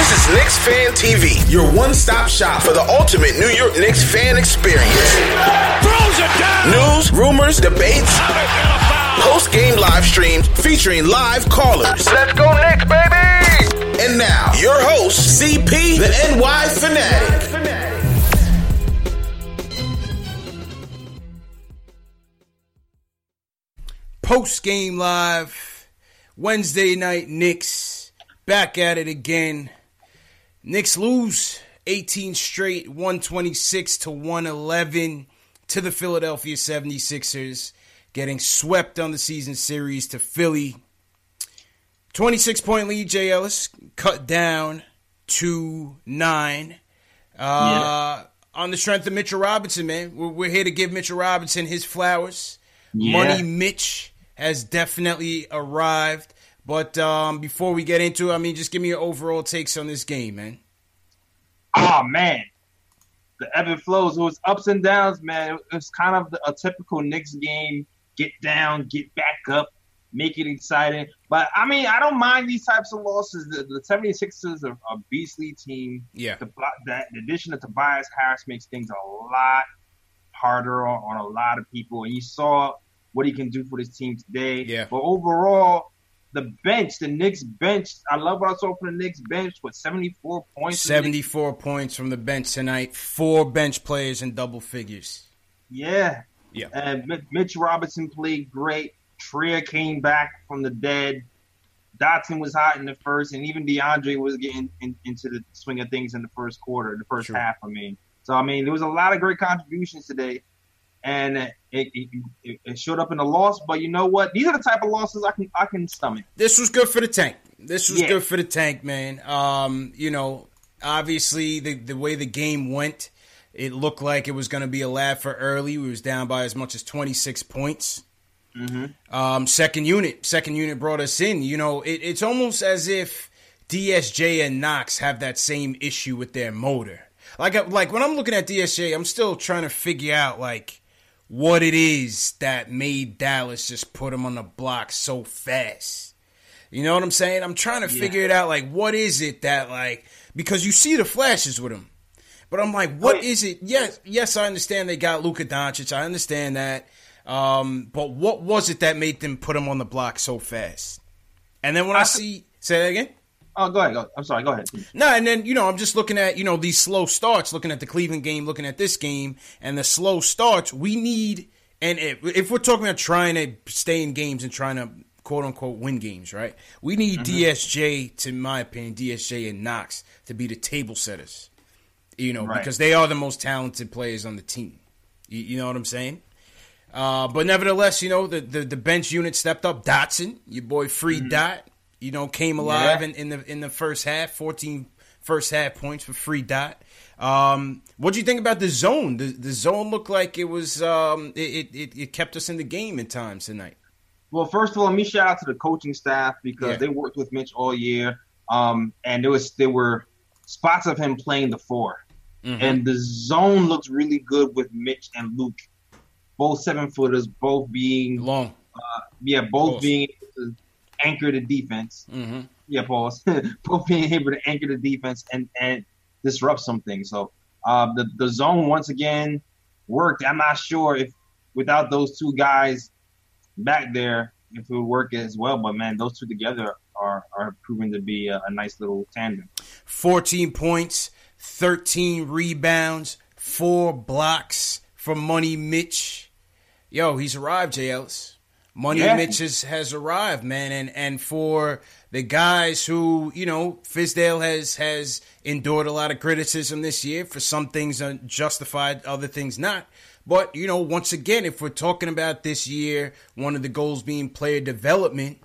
This is Knicks Fan TV, your one-stop shop for the ultimate New York Knicks fan experience. Throws it down. News, rumors, debates, post-game live streams featuring live callers. Let's go Knicks, baby. And now, your host, CP, the NY Fanatic. Post game live, Wednesday night Knicks back at it again. Knicks lose 18 straight, 126 to 111 to the Philadelphia 76ers, getting swept on the season series to Philly. 26 point lead, Jay Ellis cut down to nine. Uh, On the strength of Mitchell Robinson, man. We're, we're here to give Mitchell Robinson his flowers. Money Mitch has definitely arrived. But um, before we get into it, I mean, just give me your overall takes on this game, man. oh man, the ebb and flows. It was ups and downs, man. It was kind of a typical Knicks game. Get down, get back up, make it exciting. But I mean, I don't mind these types of losses. The, the 76ers are a beastly team. Yeah. The, that, the addition of Tobias Harris makes things a lot harder on, on a lot of people. And you saw what he can do for this team today. Yeah. But overall, the bench, the Knicks bench, I love what I saw from the Knicks bench with 74 points. 74 points from the bench tonight. Four bench players in double figures. Yeah. Yeah. Uh, and Mi- Mitch Robinson played great. Trier came back from the dead. Dotson was hot in the first, and even DeAndre was getting in, into the swing of things in the first quarter, the first Sure. half. I mean, so I mean, there was a lot of great contributions today, and it, it, it, showed up in the loss. But you know what? These are the type of losses I can I can stomach. This was good for the tank. This was Yeah. good for the tank, man. Um, you know, obviously the the way the game went, it looked like it was going to be a laugh for early. We was down by as much as 26 points. Um, second unit, second unit brought us in. You know, it, it's almost as if DSJ and Knox have that same issue with their motor. Like, like when I'm looking at DSJ, I'm still trying to figure out like what it is that made Dallas just put him on the block so fast. You know what I'm saying? I'm trying to figure it out. Like, what is it that like because you see the flashes with him, but I'm like, what Wait. is it? Yes, yes, I understand they got Luka Doncic. I understand that. Um, but what was it that made them put him on the block so fast? And then when I, I- see, say that again. Oh, go ahead. Go. I'm sorry. Go ahead. No, and then you know I'm just looking at you know these slow starts, looking at the Cleveland game, looking at this game, and the slow starts. We need, and if, if we're talking about trying to stay in games and trying to quote unquote win games, right? We need DSJ, to my opinion, DSJ and Knox to be the table setters. You know, Right. because they are the most talented players on the team. You, you know what I'm saying? Uh, but nevertheless, you know the, the the bench unit stepped up. Dotson, your boy Free Dot, you know, came alive Yeah. in, in the in the first half. 14 first half points for Free Dot. Um, what do you think about the zone? The the zone looked like it was um, it, it it kept us in the game at times tonight. Well, first of all, let me shout out to the coaching staff because Yeah. they worked with Mitch all year, um, and there was there were spots of him playing the 4 Mm-hmm. and the zone looks really good with Mitch and Luke, both seven footers, both being Long. yeah, both Both. being anchor the defense. Mm-hmm. Yeah, pause. both being able to anchor the defense and and disrupt something. So uh, the the zone once again worked. I'm not sure if without those two guys back there if it would work as well. But man, those two together are are proving to be a, a nice little tandem. 14 points, 13 rebounds, four blocks for Money Mitch. Yo, he's arrived, J. Money Yeah. Mitch has, has arrived, man, and and for the guys who you know, Fizdale has has endured a lot of criticism this year for some things justified, other things not. But you know, once again, if we're talking about this year, one of the goals being player development,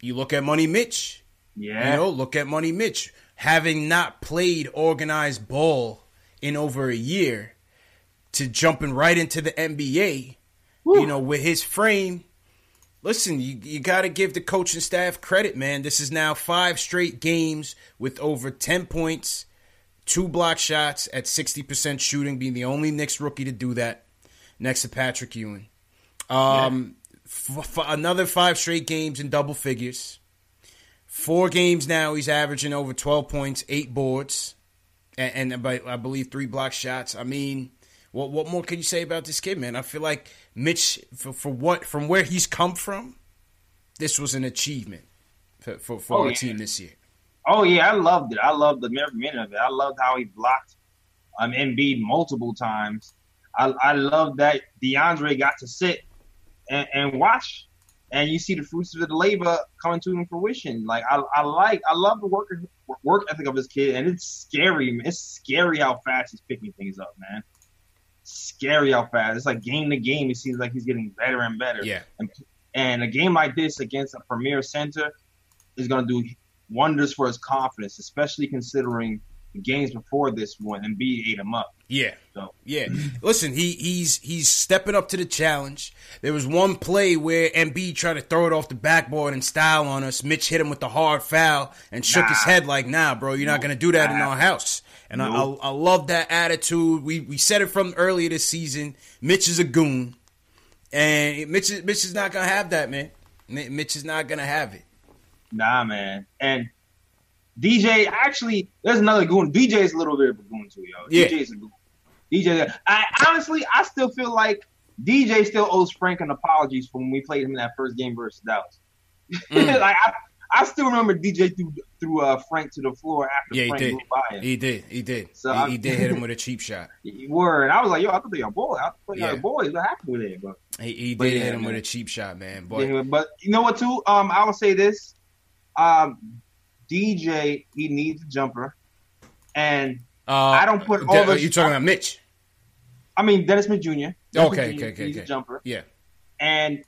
you look at Money Mitch. Yeah, You know, look at Money Mitch. Having not played organized ball in over a year to jumping right into the NBA, you know, with his frame. Listen, you, you got to give the coaching staff credit, man. This is now five straight games with over 10 points, two block shots at 60% shooting, being the only Knicks rookie to do that next to Patrick Ewing. Um, f- f- another five straight games in double figures. Four games now, he's averaging over 12 points, eight boards, and, and about, I believe three block shots. I mean, what what more can you say about this kid, man? I feel like Mitch, for, for what from where he's come from, this was an achievement for for, for Oh, our yeah. team this year. Oh yeah, I loved it. I loved the every minute of it. I loved how he blocked um Embiid multiple times. I I loved that DeAndre got to sit and, and watch, and you see the fruits of the labor coming to fruition. Like I I like I love the work work ethic of this kid, and it's scary. man. It's scary how fast he's picking things up, man. Scary how fast. It's like game to game. It seems like he's getting better and better. Yeah. And, and a game like this against a premier center is going to do wonders for his confidence, especially considering the games before this one Embiid ate him up. Yeah. So Yeah. Listen, he he's he's stepping up to the challenge. There was one play where Embiid tried to throw it off the backboard and style on us. Mitch hit him with the hard foul and shook his head like, "Nah, bro, you're not gonna do that in our house." And Nope. I, I I love that attitude. We we said it from earlier this season. Mitch is a goon, and Mitch is, Mitch is not gonna have that, man. Mi- Mitch is not gonna have it. nah, man. And DJ actually, there's another goon. DJ's a little bit of a goon too, yo. Yeah. DJ's a goon. DJ, I honestly, I still feel like DJ still owes Frank an apologies for when we played him in that first game versus Dallas. Mm. like I, I still remember DJ threw threw uh, Frank to the floor after Yeah, he did. by him. He did. He did. So he, I'm- he did hit him with a cheap shot. Word. I was like, yo, I thought they were boys. I thought they Yeah. boys. What happened with it? But He, he But did yeah, hit him man. with a cheap shot, man. But Anyway, but you know what? Too, um, I will say this: um, DJ, he needs a jumper, and uh, I don't put all the- you talking about Mitch? I mean Dennis Smith Jr. Dennis Okay, Smith Jr. okay, okay, needs okay. a jumper, Yeah. and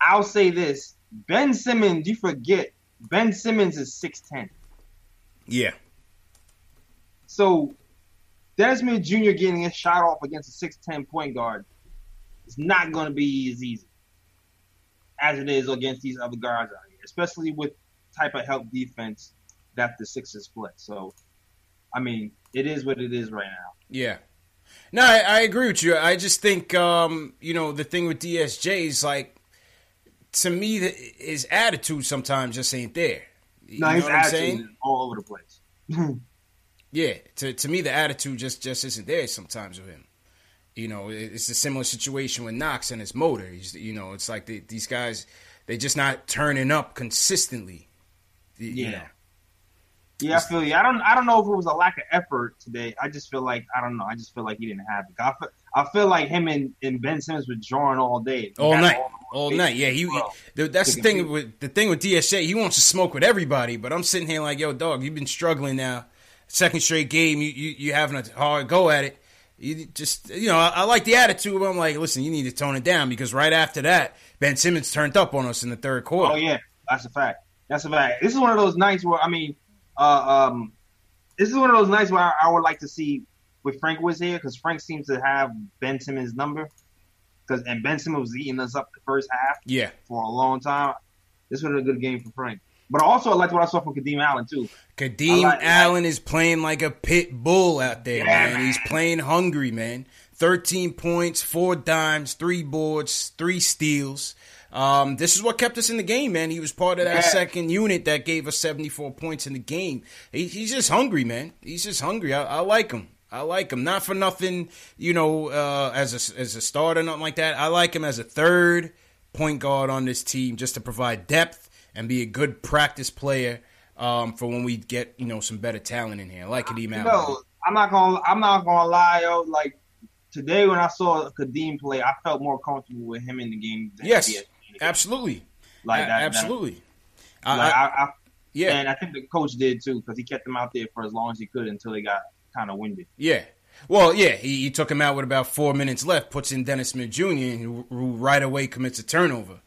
I'll say this: Ben Simmons, you forget Ben Simmons is six ten, Yeah. so Smith Jr. getting a shot off against a six ten point guard is not going to be as easy as it is against these other guards out here, especially with type of help defense that the Sixers play. So, I mean, it is what it is right now. Yeah. No, I, I agree with you. I just think, um, you know, the thing with DSJ is like, to me, the, his attitude sometimes just ain't there. You No, know his what I'm saying? all over the place. Yeah. To to me, the attitude just just isn't there sometimes with him. You know, it's a similar situation with Knox and his motor. He's, you know, it's like they, these guys, they just not turning up consistently. You Yeah. know. Yeah, I feel you. I don't. I don't know if it was a lack of effort today. I just feel like I don't know. I just feel like he didn't have it. I feel, I feel like him and, and Ben Simmons were drawing all day, all night, the all night. Yeah, he. that's the thing with the thing with DSJ. He wants to smoke with everybody, but I'm sitting here like, yo, dog, you've been struggling now. Second straight game, you you you having a hard go at it. You just, you know, I, I like the attitude, but I'm like, listen, you need to tone it down because right after that, Ben Simmons turned up on us in the third quarter. Oh yeah, that's a fact. That's a fact. This is one of those nights where I mean, uh, um, this is one of those nights where I, I would like to see if Frank was here because Frank seems to have Ben Simmons' number. Because and Ben Simmons was eating us up the first half Yeah, for a long time. This was a good game for Frank. But also, I liked what I saw from Kadeem Allen too. Kadeem like- Allen is playing like a pit bull out there, Yeah, man. man. He's playing hungry, man. 13 points, four dimes, three boards, three steals. Um, this is what kept us in the game, man. He was part of that Yeah. second unit that gave us 74 points in the game. He, he's just hungry, man. He's just hungry. I, I like him. I like him. Not for nothing, you know, uh, as a, as a starter, nothing like that. I like him as a third point guard on this team just to provide depth and be a good practice player um, for when we get, you know, some better talent in here. I like Kadeem Allen. know, I'm not gonna I'm not gonna lie, yo. Like today when I saw Kadeem play, I felt more comfortable with him in the game. Than Yes, he is in the absolutely. Like A- that, absolutely. That, I- like, I- I, I, yeah. and I think the coach did too because he kept him out there for as long as he could until they got kind of winded. Yeah. Well, yeah, he, he took him out with about four minutes left, puts in Dennis Smith Jr., who, who right away commits a turnover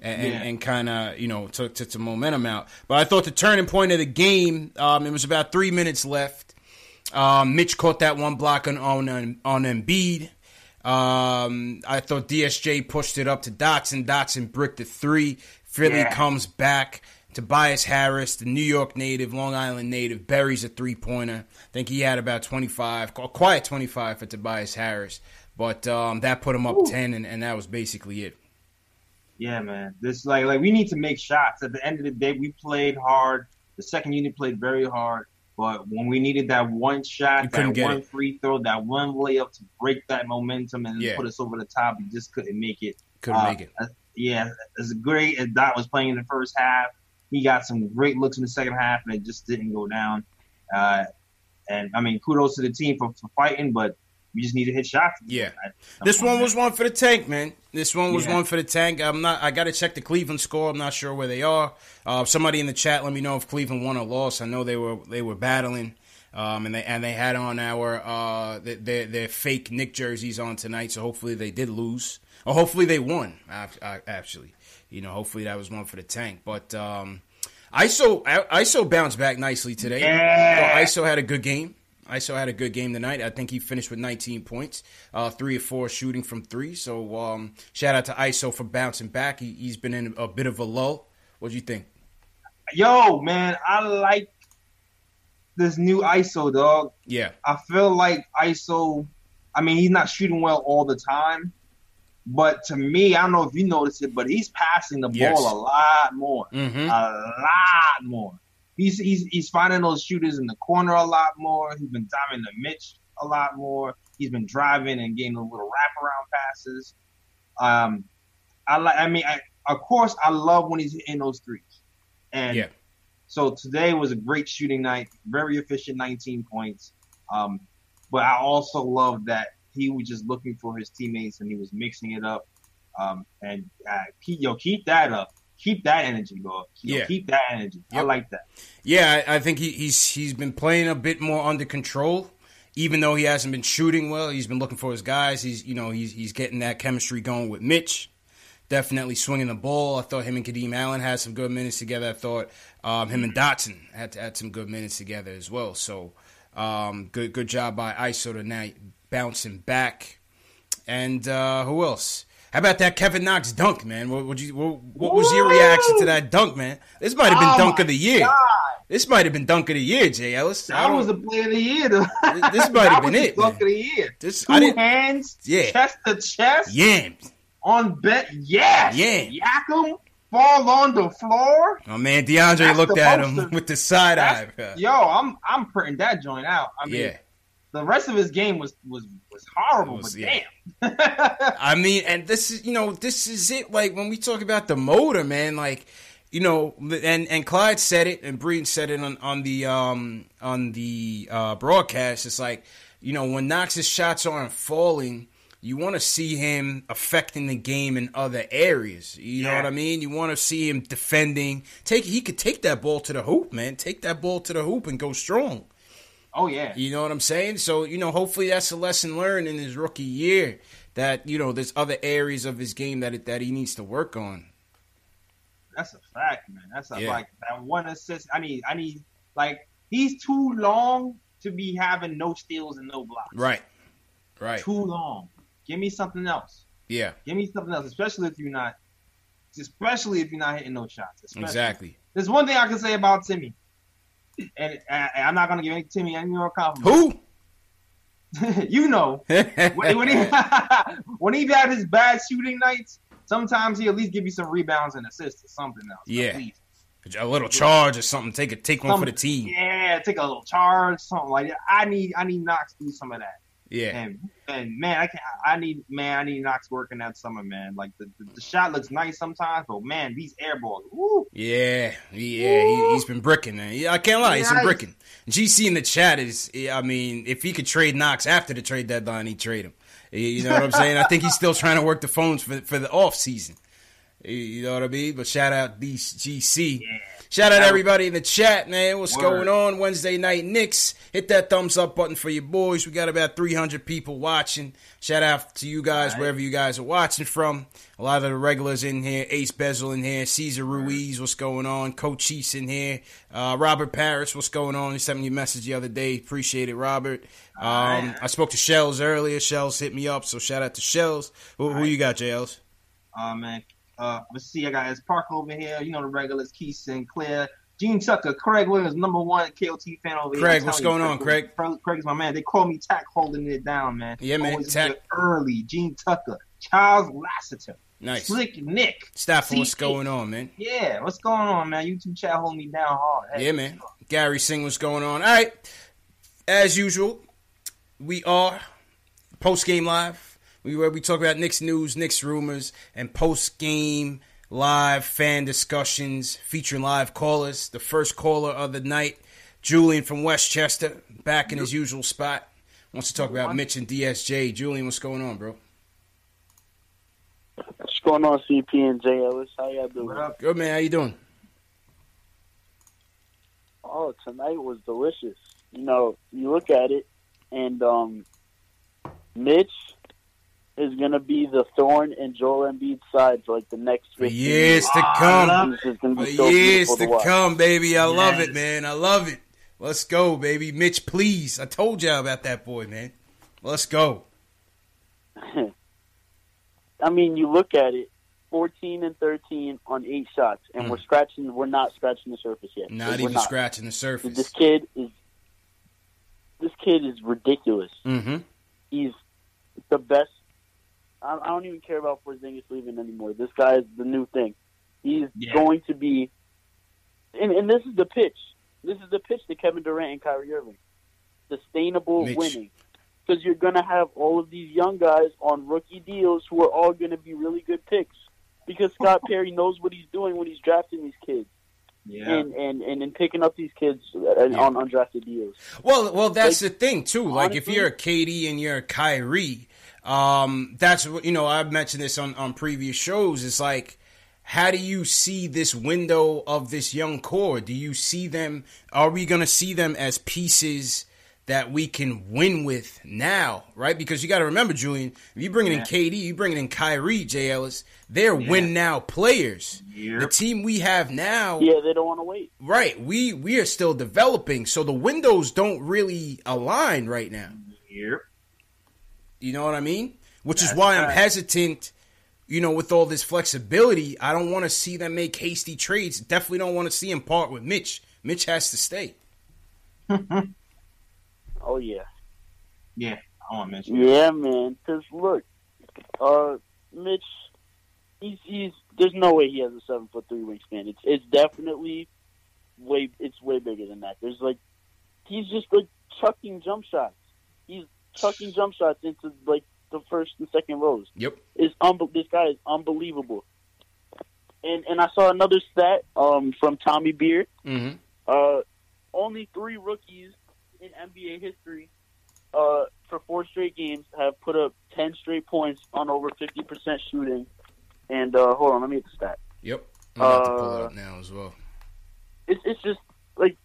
and, Yeah. and, and kind of, you know, took, took some momentum out. But I thought the turning point of the game, um, it was about three minutes left. Um, Mitch caught that one block on, on, on Embiid. Um, I thought DSJ pushed it up to Dotson. Dotson bricked the three. Philly Yeah. comes back. Tobias Harris, the New York native, Long Island native, buries a three pointer. I think he had about 25, a quiet 25 for Tobias Harris. But um, that put him up 10, and, and that was basically it. Yeah, man. This like like we need to make shots. At the end of the day, we played hard. The second unit played very hard. But when we needed that one shot, that one it. free throw, that one layup to break that momentum and Yeah. put us over the top, we just couldn't make it. Couldn't Uh, make it. uh, yeah, as great as Dot was playing in the first half, he got some great looks in the second half, and it just didn't go down. Uh, and I mean, kudos to the team for, for fighting, but we just need to hit shots. Yeah. This one was one for the tank, man. This one was Yeah. one for the tank. I'm not. I got to check the Cleveland score. I'm not sure where they are. Uh, somebody in the chat, let me know if Cleveland won or lost. I know they were they were battling, um, and they and they had on our uh, their, their their fake Knick jerseys on tonight. So hopefully they did lose, or hopefully they won. ac- Actually, you know, hopefully that was one for the tank. But um, ISO ISO bounced back nicely today. Yeah. Uh, ISO had a good game. ISO had a good game tonight. I think he finished with 19 points, uh, three or four shooting from three. So um, shout out to ISO for bouncing back. He, he's been in a bit of a lull. What do you think? Yo, man, I like this new ISO dog. Yeah, I feel like ISO. I mean, he's not shooting well all the time, but to me, I don't know if you noticed it, but he's passing the Yes. ball a lot more, Mhm. a lot more. He's he's he's finding those shooters in the corner a lot more. He's been diving the Mitch a lot more. He's been driving and getting those little wraparound passes. Um, I like. I mean, I, of course, I love when he's hitting those threes, and Yeah. so today was a great shooting night, very efficient, 19 points. Um, but I also love that he was just looking for his teammates and he was mixing it up. Um, and uh, keep, yo, keep that up. Keep that energy, bro. Yo, Yeah. Keep that energy. I like that. yeah. I, I think he, he's he's been playing a bit more under control. Even though he hasn't been shooting well, he's been looking for his guys. He's you know he's he's getting that chemistry going with Mitch. Definitely swinging the ball. I thought him and Kadeem Allen had some good minutes together. I thought um, him and Dotson had had some good minutes together as well. So um, good good job by ISO tonight, bouncing back. And uh, who else? How about that Kevin Knox dunk, man? What, would you? What, what was your reaction to that dunk, man? This might have been Oh dunk of the year. God. This might have been dunk of the year, Jay Ellis. I That was the play of the year. though. This might have been was it, Dunk man. of the year. This- Two I didn't- hands, Yeah. chest to chest, yams. on bet. Yes. Yeah. Yak 'em, fall on the floor. Oh man, DeAndre That's looked at him with the side eye. Yo, I'm I'm printing that joint out. I mean, Yeah. The rest of his game was was was horrible, was- but yeah. damn. I mean, and this is you know this is it. Like when we talk about the motor, man, like you know, and and Clyde said it, and Breen said it on on the um on the uh, broadcast. It's like you know when Knox's shots aren't falling. You want to see him affecting the game in other areas. You know what I mean? You want to see him defending. Take he could take that ball to the hoop, man. Take that ball to the hoop and go strong. Oh yeah, You know what I'm saying? So, you know, hopefully that's a lesson learned in his rookie year that, you know, there's other areas of his game that that he needs to work on. that's a fact, man. That's a, Yeah. like that one assist. I need I need like he's too long to be having no steals and no blocks. Right. Right. Too long. Give me something else. Yeah, Give me something else, especially if you're not, especially if you're not hitting no shots. Especially. exactly. There's one thing I can say about Timmy, and, and I'm not gonna give any Timmy any more compliments. Who? you know, when, when he when he had his bad shooting nights, sometimes he at least give you some rebounds and assists or something else. Yeah. A little charge or something. Take a take one for the team. Yeah, take a little charge, something like that. I need I need Knox to do some of that. Yeah. And and man, I can I need man, I need Knox working that summer, man. Like the, the, the shot looks nice sometimes, but man, these air balls, woo. Yeah, yeah, he, he's been bricking. Man. Yeah, I can't lie, he's been bricking. GC in the chat is, I mean, if he could trade Knox after the trade deadline, he'd trade him. You know what I'm saying? I think he's still trying to work the phones for for the off season. You know what I mean? But shout out these GC. Shout out everybody in the chat, man. What's Word. going on? Wednesday night Knicks. Hit that thumbs up button for your boys. We got about 300 people watching. Shout out to you guys wherever you guys are watching from. A lot of the regulars in here. Ace Bezel in here. Caesar Ruiz, what's going on? Coach Chiefs in here. Uh, Robert Paris, what's going on? He sent me a message the other day. Appreciate it, Robert. Um, I spoke to Shells earlier. Shells hit me up, so shout out to Shells. Who, who you got, JLs? Uh man. Uh let's see, I got S Park over here, you know the regulars, Keith Sinclair, Gene Tucker, Craig Williams, number one KOT fan over here. Craig, what's going on, Craig? Craig? Craig's my man. They call me Tack holding it down, man. Yeah, man, Always Tack. Early. Gene Tucker, Charles Lassiter, Nice. Slick Nick. Stafford, what's going on, man? Yeah, what's going on, man? YouTube chat holding me down hard. Hey, Yeah, man. Gary Singh, what's going on? All right. As usual, we are post game live. We where we talk about Knicks news, Knicks rumors, and post game live fan discussions featuring live callers. The first caller of the night, Julian from Westchester, back in his usual spot. Wants to talk about Mitch and DSJ. Julian, what's going on, bro? What's going on, CP and J Ellis? How y'all doing? What up? Good man, how you doing? Oh, tonight was delicious. You know, you look at it, and um, Mitch is gonna be the thorn in Joel Embiid's side for like the next For 15 years to come. love He's just gonna For so years to to come, baby. I love it, man. I love it. Let's go, baby. Mitch, please. I told y'all about that boy, man. Let's go. I mean, you look at it, 14 and 13 on eight shots, and Mm. we're scratching. We're not scratching the surface yet. Not even not. scratching the surface. This kid is. This kid is ridiculous. Mm-hmm. he's the best. I, I don't even care about Porzingis leaving anymore. This guy is the new thing. He's Yeah. going to be, and, and this is the pitch. This is the pitch to Kevin Durant and Kyrie Irving. Sustainable Mitch. winning. Because you're going to have all of these young guys on rookie deals who are all going to be really good picks. Because Scott Perry knows what he's doing when he's drafting these kids Yeah. and, and, and, and picking up these kids uh, Yeah. on undrafted deals. Well, well, that's Like, the thing too. Like, if you're a KD and you're a Kyrie, um, that's what you know. I've mentioned this on on previous shows. It's like, how do you see this window of this young core? Do you see them? Are we going to see them as pieces? That we can win with now, right? Because you got to remember, Julian, if you bringing in Yeah. KD, you bringing in Kyrie, J. Ellis, they're win now players. Yep. The team we have now, Yeah, they don't want to wait. Right. We we are still developing, so the windows don't really align right now. Yep. You know what I mean? Which is That's why I'm hesitant. You know, with all this flexibility, I don't want to see them make hasty trades. Definitely don't want to see him part with Mitch. Mitch has to stay. Oh, yeah. Yeah. I want to mention. Yeah, man. Because look, uh, Mitch, he's he's. There's no way he has a seven foot three wingspan. It's it's definitely way it's way bigger than that. There's like he's just like chucking jump shots. He's chucking jump shots into like the first and second rows. Yep. Is this guy is unbelievable. And and I saw another stat um from Tommy Beer. Mm-hmm. Uh, only three rookies in NBA history uh, for four straight games have put up 10 straight points on over 50% shooting. And uh, hold on, let me get the stat. Yep. I'm about to pull it Uh, up now as well. It's, it's just like,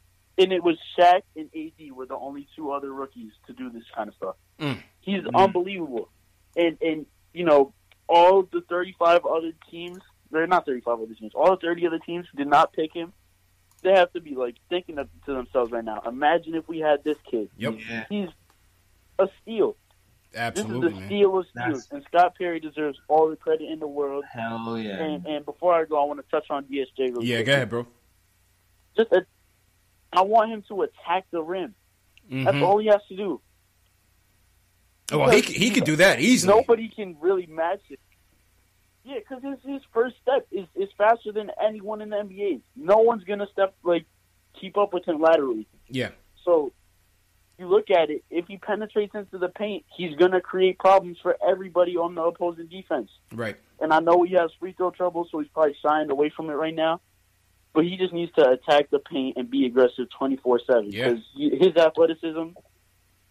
and it was Shaq and AD were the only two other rookies to do this kind of stuff. Mm. He's Mm. unbelievable. And, and, you know, all the 35 other teams, they're not 35 other teams, all the 30 other teams did not pick him. They have to be like thinking of, to themselves right now. Imagine if we had this kid. Yep. Yeah. He's a steal. Absolutely, this is the steal of steals, That's- and Scott Perry deserves all the credit in the world. Hell yeah. And, and before I go, I want to touch on DSJ. Real Yeah, quick. go ahead, bro. Just a, I want him to attack the rim. That's Mhm. all he has to do. Oh, well, he he could do that easily. Nobody can really match it. Yeah, because his his first step is is faster than anyone in the NBA. No one's gonna step like keep up with him laterally. Yeah. So you look at it, if he penetrates into the paint, he's gonna create problems for everybody on the opposing defense. Right. And I know he has free throw trouble, so he's probably shying away from it right now. But he just needs to attack the paint and be aggressive twenty four seven because his athleticism,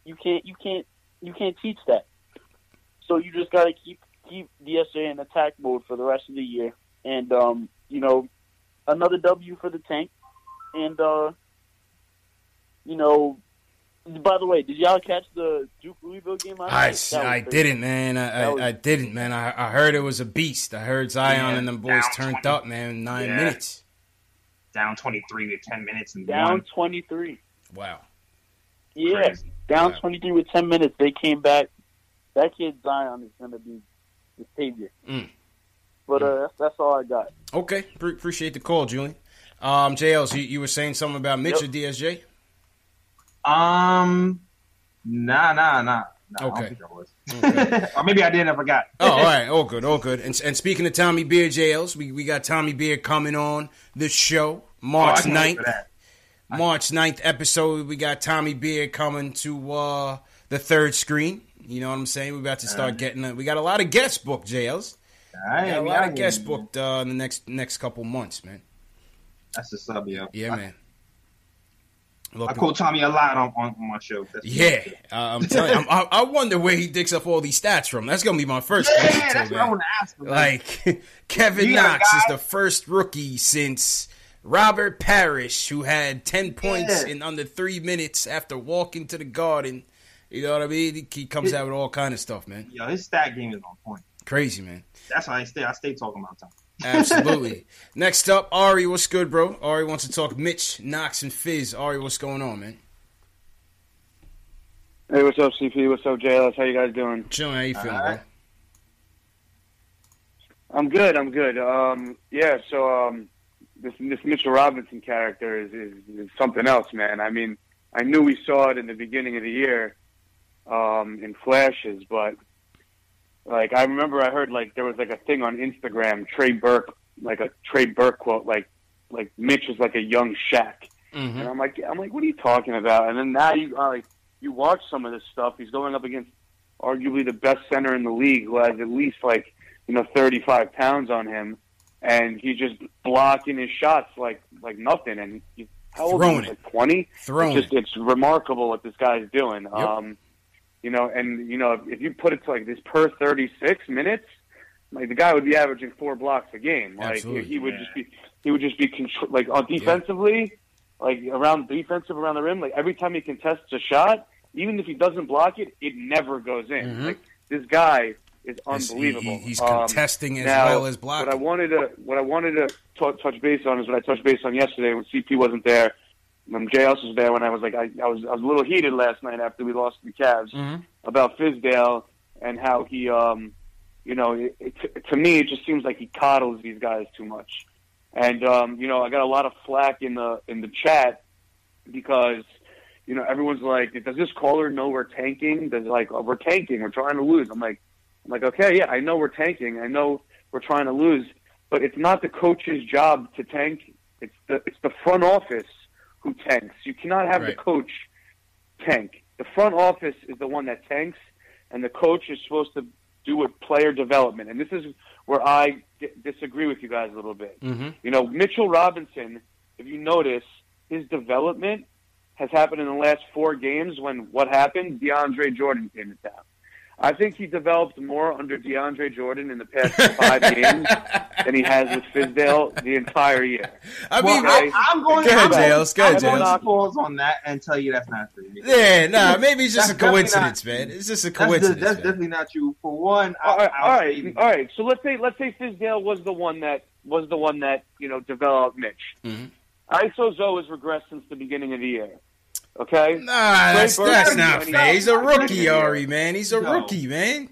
you can't you can't you can't teach that. So you just got to keep keep DSJ in attack mode for the rest of the year, and um, you know, another W for the tank, and uh, you know. By the way, did y'all catch the Duke Louisville game last I, night? I didn't, man. I, That was- I, I didn't, man. I, I heard it was a beast. I heard Zion Yeah, and them boys turned 20. up, man, nine Yeah. minutes. Down 23 with 10 minutes and Down one. twenty three. Wow. Yeah, Crazy. down Yeah. 23 with 10 minutes. They came back. That kid Zion is going to be the savior. Mm. But uh, that's, that's all I got. Okay. Pre- appreciate the call, Julian. Um, JLs, you, you were saying something about Mitch Yep. or DSJ? Um, nah, nah, nah. Nah I don't Okay. think I was. Okay. or maybe I did and I forgot. Oh, all right. All good. All good. And, and speaking of Tommy Beer JLs, we, we got Tommy Beer coming on the show Oh, March can't 9th. March 9th episode, we got Tommy Beer coming to uh, the third screen. You know what I'm saying? We're about to start getting. A, we got a lot of guests booked, JLs. All right, We got a we lot of here, guests booked uh, in the next next couple months, man. That's the sub, yo. Yeah, I, man. I Look, quote Tommy a lot on, on, my show. That's yeah, uh, I'm telling you, I'm, I, I wonder where he digs up all these stats from. That's gonna be my first Yeah, question, that's what I want to ask. him. Like Kevin Knox is the first rookie since Robert Parish, who had ten points Yeah. in under three minutes after walking to the garden. You know what I mean? He- comes out with all kind of stuff, man. Yeah, his stat game is on point. Crazy, man. That's why I stay. I stay talking about Tommy. Absolutely. Next up, Ari, what's good, bro? Ari wants to talk Mitch, Knox, and Fizz. Ari, what's going on, man? Hey, what's up, CP? What's up, JLS? How you guys doing? Chilling. How you feeling, All bro? I'm good. I'm good. Um, yeah. So um, this this Mitchell Robinson character is, is is something else, man. I mean, I knew we saw it in the beginning of the year, um, in flashes, but like I remember, I heard like there was like a thing on Instagram, Trey Burke, like a Trey Burke quote, like like Mitch is like a young Shaq. Mm-hmm. And I'm like, I'm like, what are you talking about? And then now you uh, like you watch some of this stuff. He's going up against arguably the best center in the league, who has at least like you know 35 pounds on him, and he's just blocking his shots like like nothing. And he, how old Throwing is he? Like 20. Throwing It's just it's remarkable what this guy's doing. Yep. Um, you know, and you know if, if you put it to like this per 36 minutes, like the guy would be averaging four blocks a game. Like Absolutely. he would just be he would just be contr- like on defensively, like around defensive around the rim. Like every time he contests a shot, even if he doesn't block it, it never goes in. Mhm. Like this guy is unbelievable. he- he's Um, contesting as now, well as What I wanted to what I wanted to t- touch base on is what I touched base on yesterday when CP wasn't there. When JS was there, when I was like I, I was I was a little heated last night after we lost the Cavs Mhm. about Fizdale and how he, um, you know, it, it, to me it just seems like he coddles these guys too much. And um, you know, I got a lot of flack in the in the chat because you know everyone's like, does this caller know we're tanking? Does like oh, we're tanking, we're trying to lose? I'm like, I'm like, okay, yeah, I know we're tanking, I know we're trying to lose, but it's not the coach's job to tank. It's the it's the front office who tanks. You cannot have Right. the coach tank. The front office is the one that tanks, and the coach is supposed to do with player development. And this is where I d- disagree with you guys a little bit. Mm-hmm. You know, Mitchell Robinson, if you notice, his development has happened in the last four games when what happened? DeAndre Jordan came to town. I think he developed more under DeAndre Jordan in the past five games than he has with Fizdale the entire year. I Well, mean, okay. I, am going. Go ahead, I'm going- Jails. Go ahead, I'm going to pause on that and tell you that's not true. yeah, nah, maybe it's just That's a coincidence, not- man. It's just a coincidence. that's man. definitely not true. For one, all right, I'll all say- right, all right. So let's say let's say Fizdale was the one that was the one that you know developed Mitch. Mhm. ISO Zoe has regressed since the beginning of the year. Okay, Nah, that's, Trey that's Burke- not No, fair. He's a rookie, no. Ari, man. He's a No. rookie, man.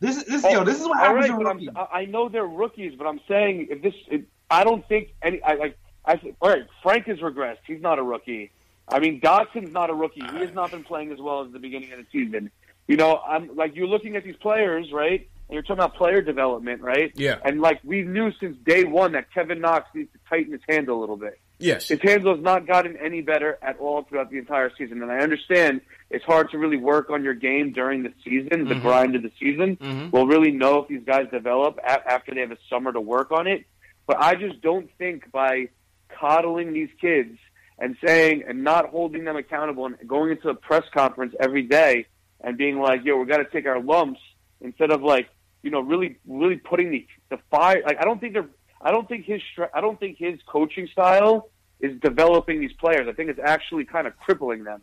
This is this, oh, yo, this is what happens right, to. I'm, I I know they're rookies, but I'm saying if this, it, I don't think any. I, I, I think, all right, Frank has regressed. He's not a rookie. I mean, Dotson's not a rookie. He has not been playing as well as the beginning of the season. You know, I'm like you're looking at these players, right? and you're talking about player development, right? Yeah. And like we knew since day one that Kevin Knox needs to tighten his hand a little bit. Yes. Has not gotten any better at all throughout the entire season, and I understand it's hard to really work on your game during the season, the Mhm. grind of the season. Mhm. We'll really know if these guys develop a- after they have a summer to work on it. But I just don't think by coddling these kids and saying and not holding them accountable and going into a press conference every day and being like, "Yo, we've got to take our lumps," instead of like, you know, really, really putting the the fire. Like, I don't think they're. I don't think his. I don't think his coaching style is developing these players. I think it's actually kind of crippling them.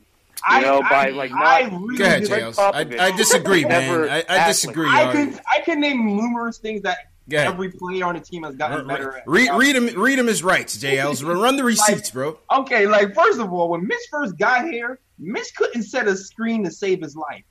You know, by like not. I really Go ahead, dis- JLs. I, I disagree, man. I, I disagree. I can I can name numerous things that every player on the team has gotten better at. Read, read him. Read him his rights, JLs. Run the receipts, bro. Okay, like first of all, when Mitch first got here, Mitch couldn't set a screen to save his life.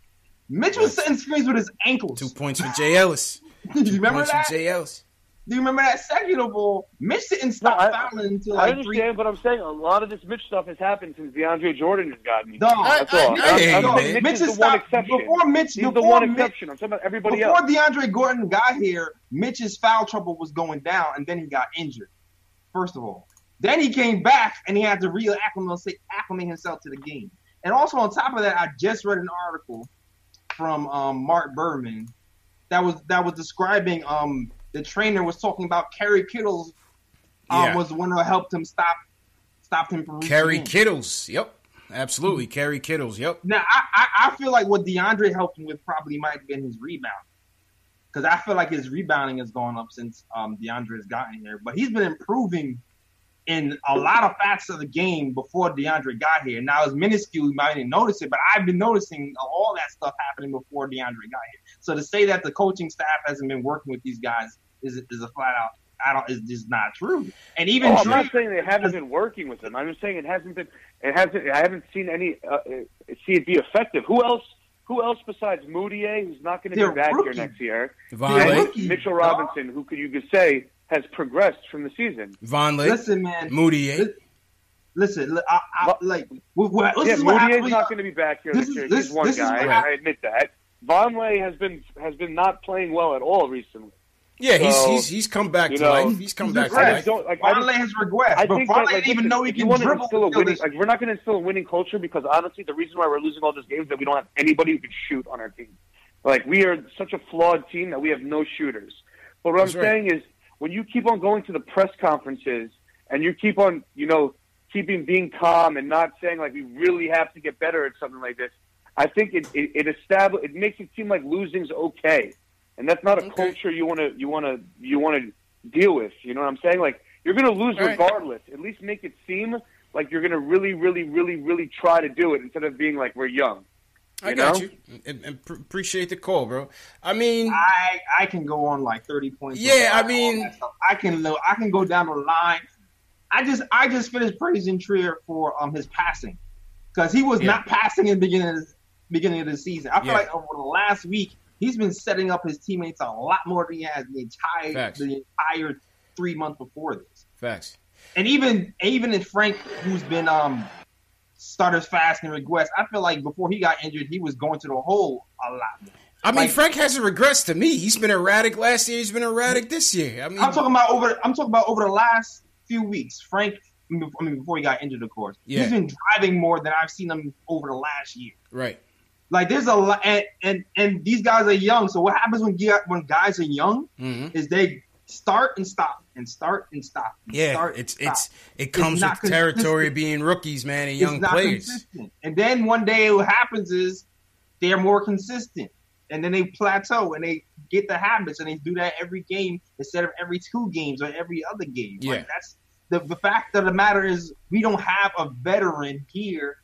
Mitch was setting screens with his ankles. Two points for Jay Ellis. Do you remember points that? for Jay Ellis. Do you remember that? Second of all, Mitch didn't stop No, I- fouling until I like understand, but I'm saying a lot of this Mitch stuff has happened since DeAndre Jordan has gotten. Dog, That's all. I- I I'm- hear I'm you. Mitch, is has the one exception. Before Mitch, He's the before one Mitch- exception. I'm talking about everybody Before else. DeAndre Jordan got here, Mitch's foul trouble was going down, and then he got injured. First of all, then he came back and he had to reacclimate acclimate himself to the game. And also on top of that, I just read an article from um, Marc Berman that was that was describing um, the trainer was talking about Kerry Kittles um, Yeah. was the one who helped him stop stopped him from Kerry. Kittles. Yep. Absolutely. Kerry Kittles. Yep. Now, I, I, I feel like what DeAndre helped him with probably might have been his rebound. Because I feel like his rebounding has gone up since um, DeAndre has gotten here. But he's been improving in a lot of facets of the game before DeAndre got here. Now, it's minuscule, you might didn't notice it, but I've been noticing all that stuff happening before DeAndre got here. So to say that the coaching staff hasn't been working with these guys is, is a flat out, I don't, is just not true. And even Oh, I'm Dre- not saying they haven't been working with him. I'm just saying it hasn't been. It hasn't. I haven't seen any. Uh, see it be effective. Who else? Who else besides Mudiay, who's not going to be back rookies. here next year? Von They're Lake. rookies, Mitchell dog. Robinson, who could you could say has progressed from the season. Vonleh. Listen, man. Mudiay. Li- Listen, I, I, like, what, what, this yeah, is Mudiay's not going to be back here This next is- year. this- He's one this guy. what I admit that. Vonleh has been has been not playing well at all recently. Yeah, he's So, he's he's come back you to know, life. He's come he's back to regressed. I life. don't like. I just, has regressed, I but think Vonleh that, like, didn't even know he can dribble. instill a winning, like we're not going to instill a winning culture because honestly, the reason why we're losing all these games is that we don't have anybody who can shoot on our team. Like we are such a flawed team that we have no shooters. But what That's I'm right. saying is, when you keep on going to the press conferences and you keep on, you know, keeping being calm and not saying like we really have to get better at something like this, I think it it, it establish it makes it seem like losing's okay, and that's not a Okay. culture you want to you want to you want to deal with. You know what I'm saying? Like you're going to lose Right. regardless. At least make it seem like you're going to really, really, really, really try to do it instead of being like we're young. I you got know? you. And, and pr- appreciate the call, bro. I mean, I I can go on like thirty points. Yeah, I mean- all that stuff. I can lo- I can go down the line. I just I just finished praising Trier for um his passing because he was Yeah. not passing in the beginning of the, beginning of the season. I feel Yeah. like over the last week he's been setting up his teammates a lot more than he has the entire Facts. the entire three months before this. facts. And even even in Frank, who's been um starters fast and regress, I feel like before he got injured, he was going to the hole a lot. More. I mean, Like- Frank hasn't regressed to me. He's been erratic last year. He's been erratic this year. I mean, I'm talking about over. I'm talking about over the last few weeks. Frank, I mean, before he got injured, of course, Yeah. he's been driving more than I've seen him over the last year. right. Like there's a lot, and, and and these guys are young. So what happens when you, when guys are young hmm is they start and stop and start and stop. and Yeah, start it's and it's it comes not with the territory of being rookies, man, and It's young not players. consistent. And then one day what happens is they're more consistent. And then they plateau and they get the habits and they do that every game instead of every two games or every other game. Yeah. Like that's the, the fact of the matter is we don't have a veteran here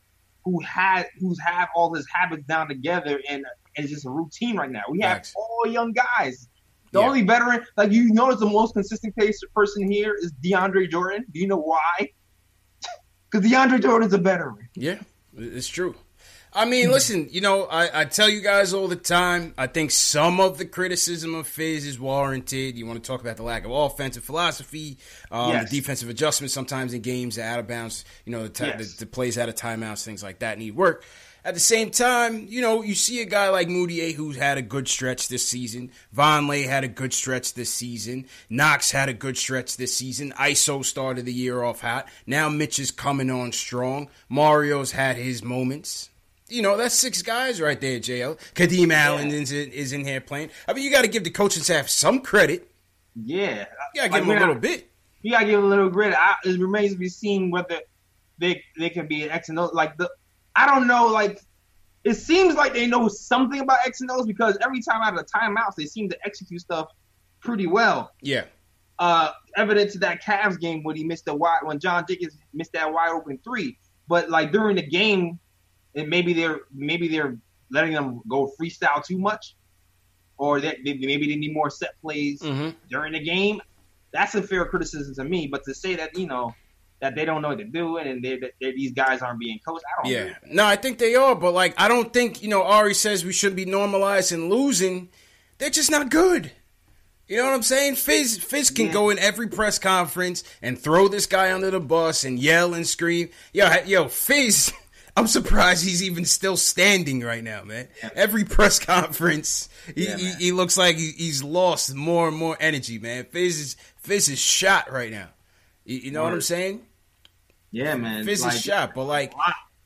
who had who's have all his habits down together and, and it's just a routine right now. We have all young guys. The Yeah. only veteran, like you notice, the most consistent pace person here is DeAndre Jordan. Do you know why? Because DeAndre Jordan's a veteran. Yeah, it's true. I mean, listen, you know, I, I tell you guys all the time, I think some of the criticism of Fizz is warranted. You want to talk about the lack of offensive philosophy, um, Yes. the defensive adjustments sometimes in games that out of bounds, you know, the, ti- Yes. the, the plays out of timeouts, things like that need work. At the same time, you know, you see a guy like Mudiay who's had a good stretch this season. Vonleh had a good stretch this season. Knox had a good stretch this season. ISO started the year off hot. Now Mitch is coming on strong. Mario's had his moments. You know, that's six guys right there, JL. Kadeem Allen is, in, is in here playing. I mean, you got to give the coaching staff some credit. Yeah, You got to Like, give them a little bit. You gotta give a little. I, it remains to be seen whether they they can be an X and O. Like the, I don't know. Like it seems like they know something about X and O's because every time out of the timeouts, they seem to execute stuff pretty well. Yeah. Uh, evidence of that Cavs game when he missed the wide when John Jenkins missed that wide open three. But like during the game, and maybe they're maybe they're letting them go freestyle too much, or that maybe maybe they need more set plays Mm-hmm. during the game. That's a fair criticism to me. But to say that you know that they don't know what they're doing and they these guys aren't being coached, I don't. Yeah. No, I think they are, but like I don't think, you know, Ari says we shouldn't be normalizing losing. They're just not good. You know what I'm saying? Fizz Fizz can Yeah. go in every press conference and throw this guy under the bus and yell and scream. Yo, yo, Fizz, I'm surprised he's even still standing right now, man. Every press conference, he, Yeah, he, he looks like he, he's lost more and more energy, man. Fizz is Fizz is shot right now. You, you know what I'm saying? Yeah, man. Fizz Like, is shot, but like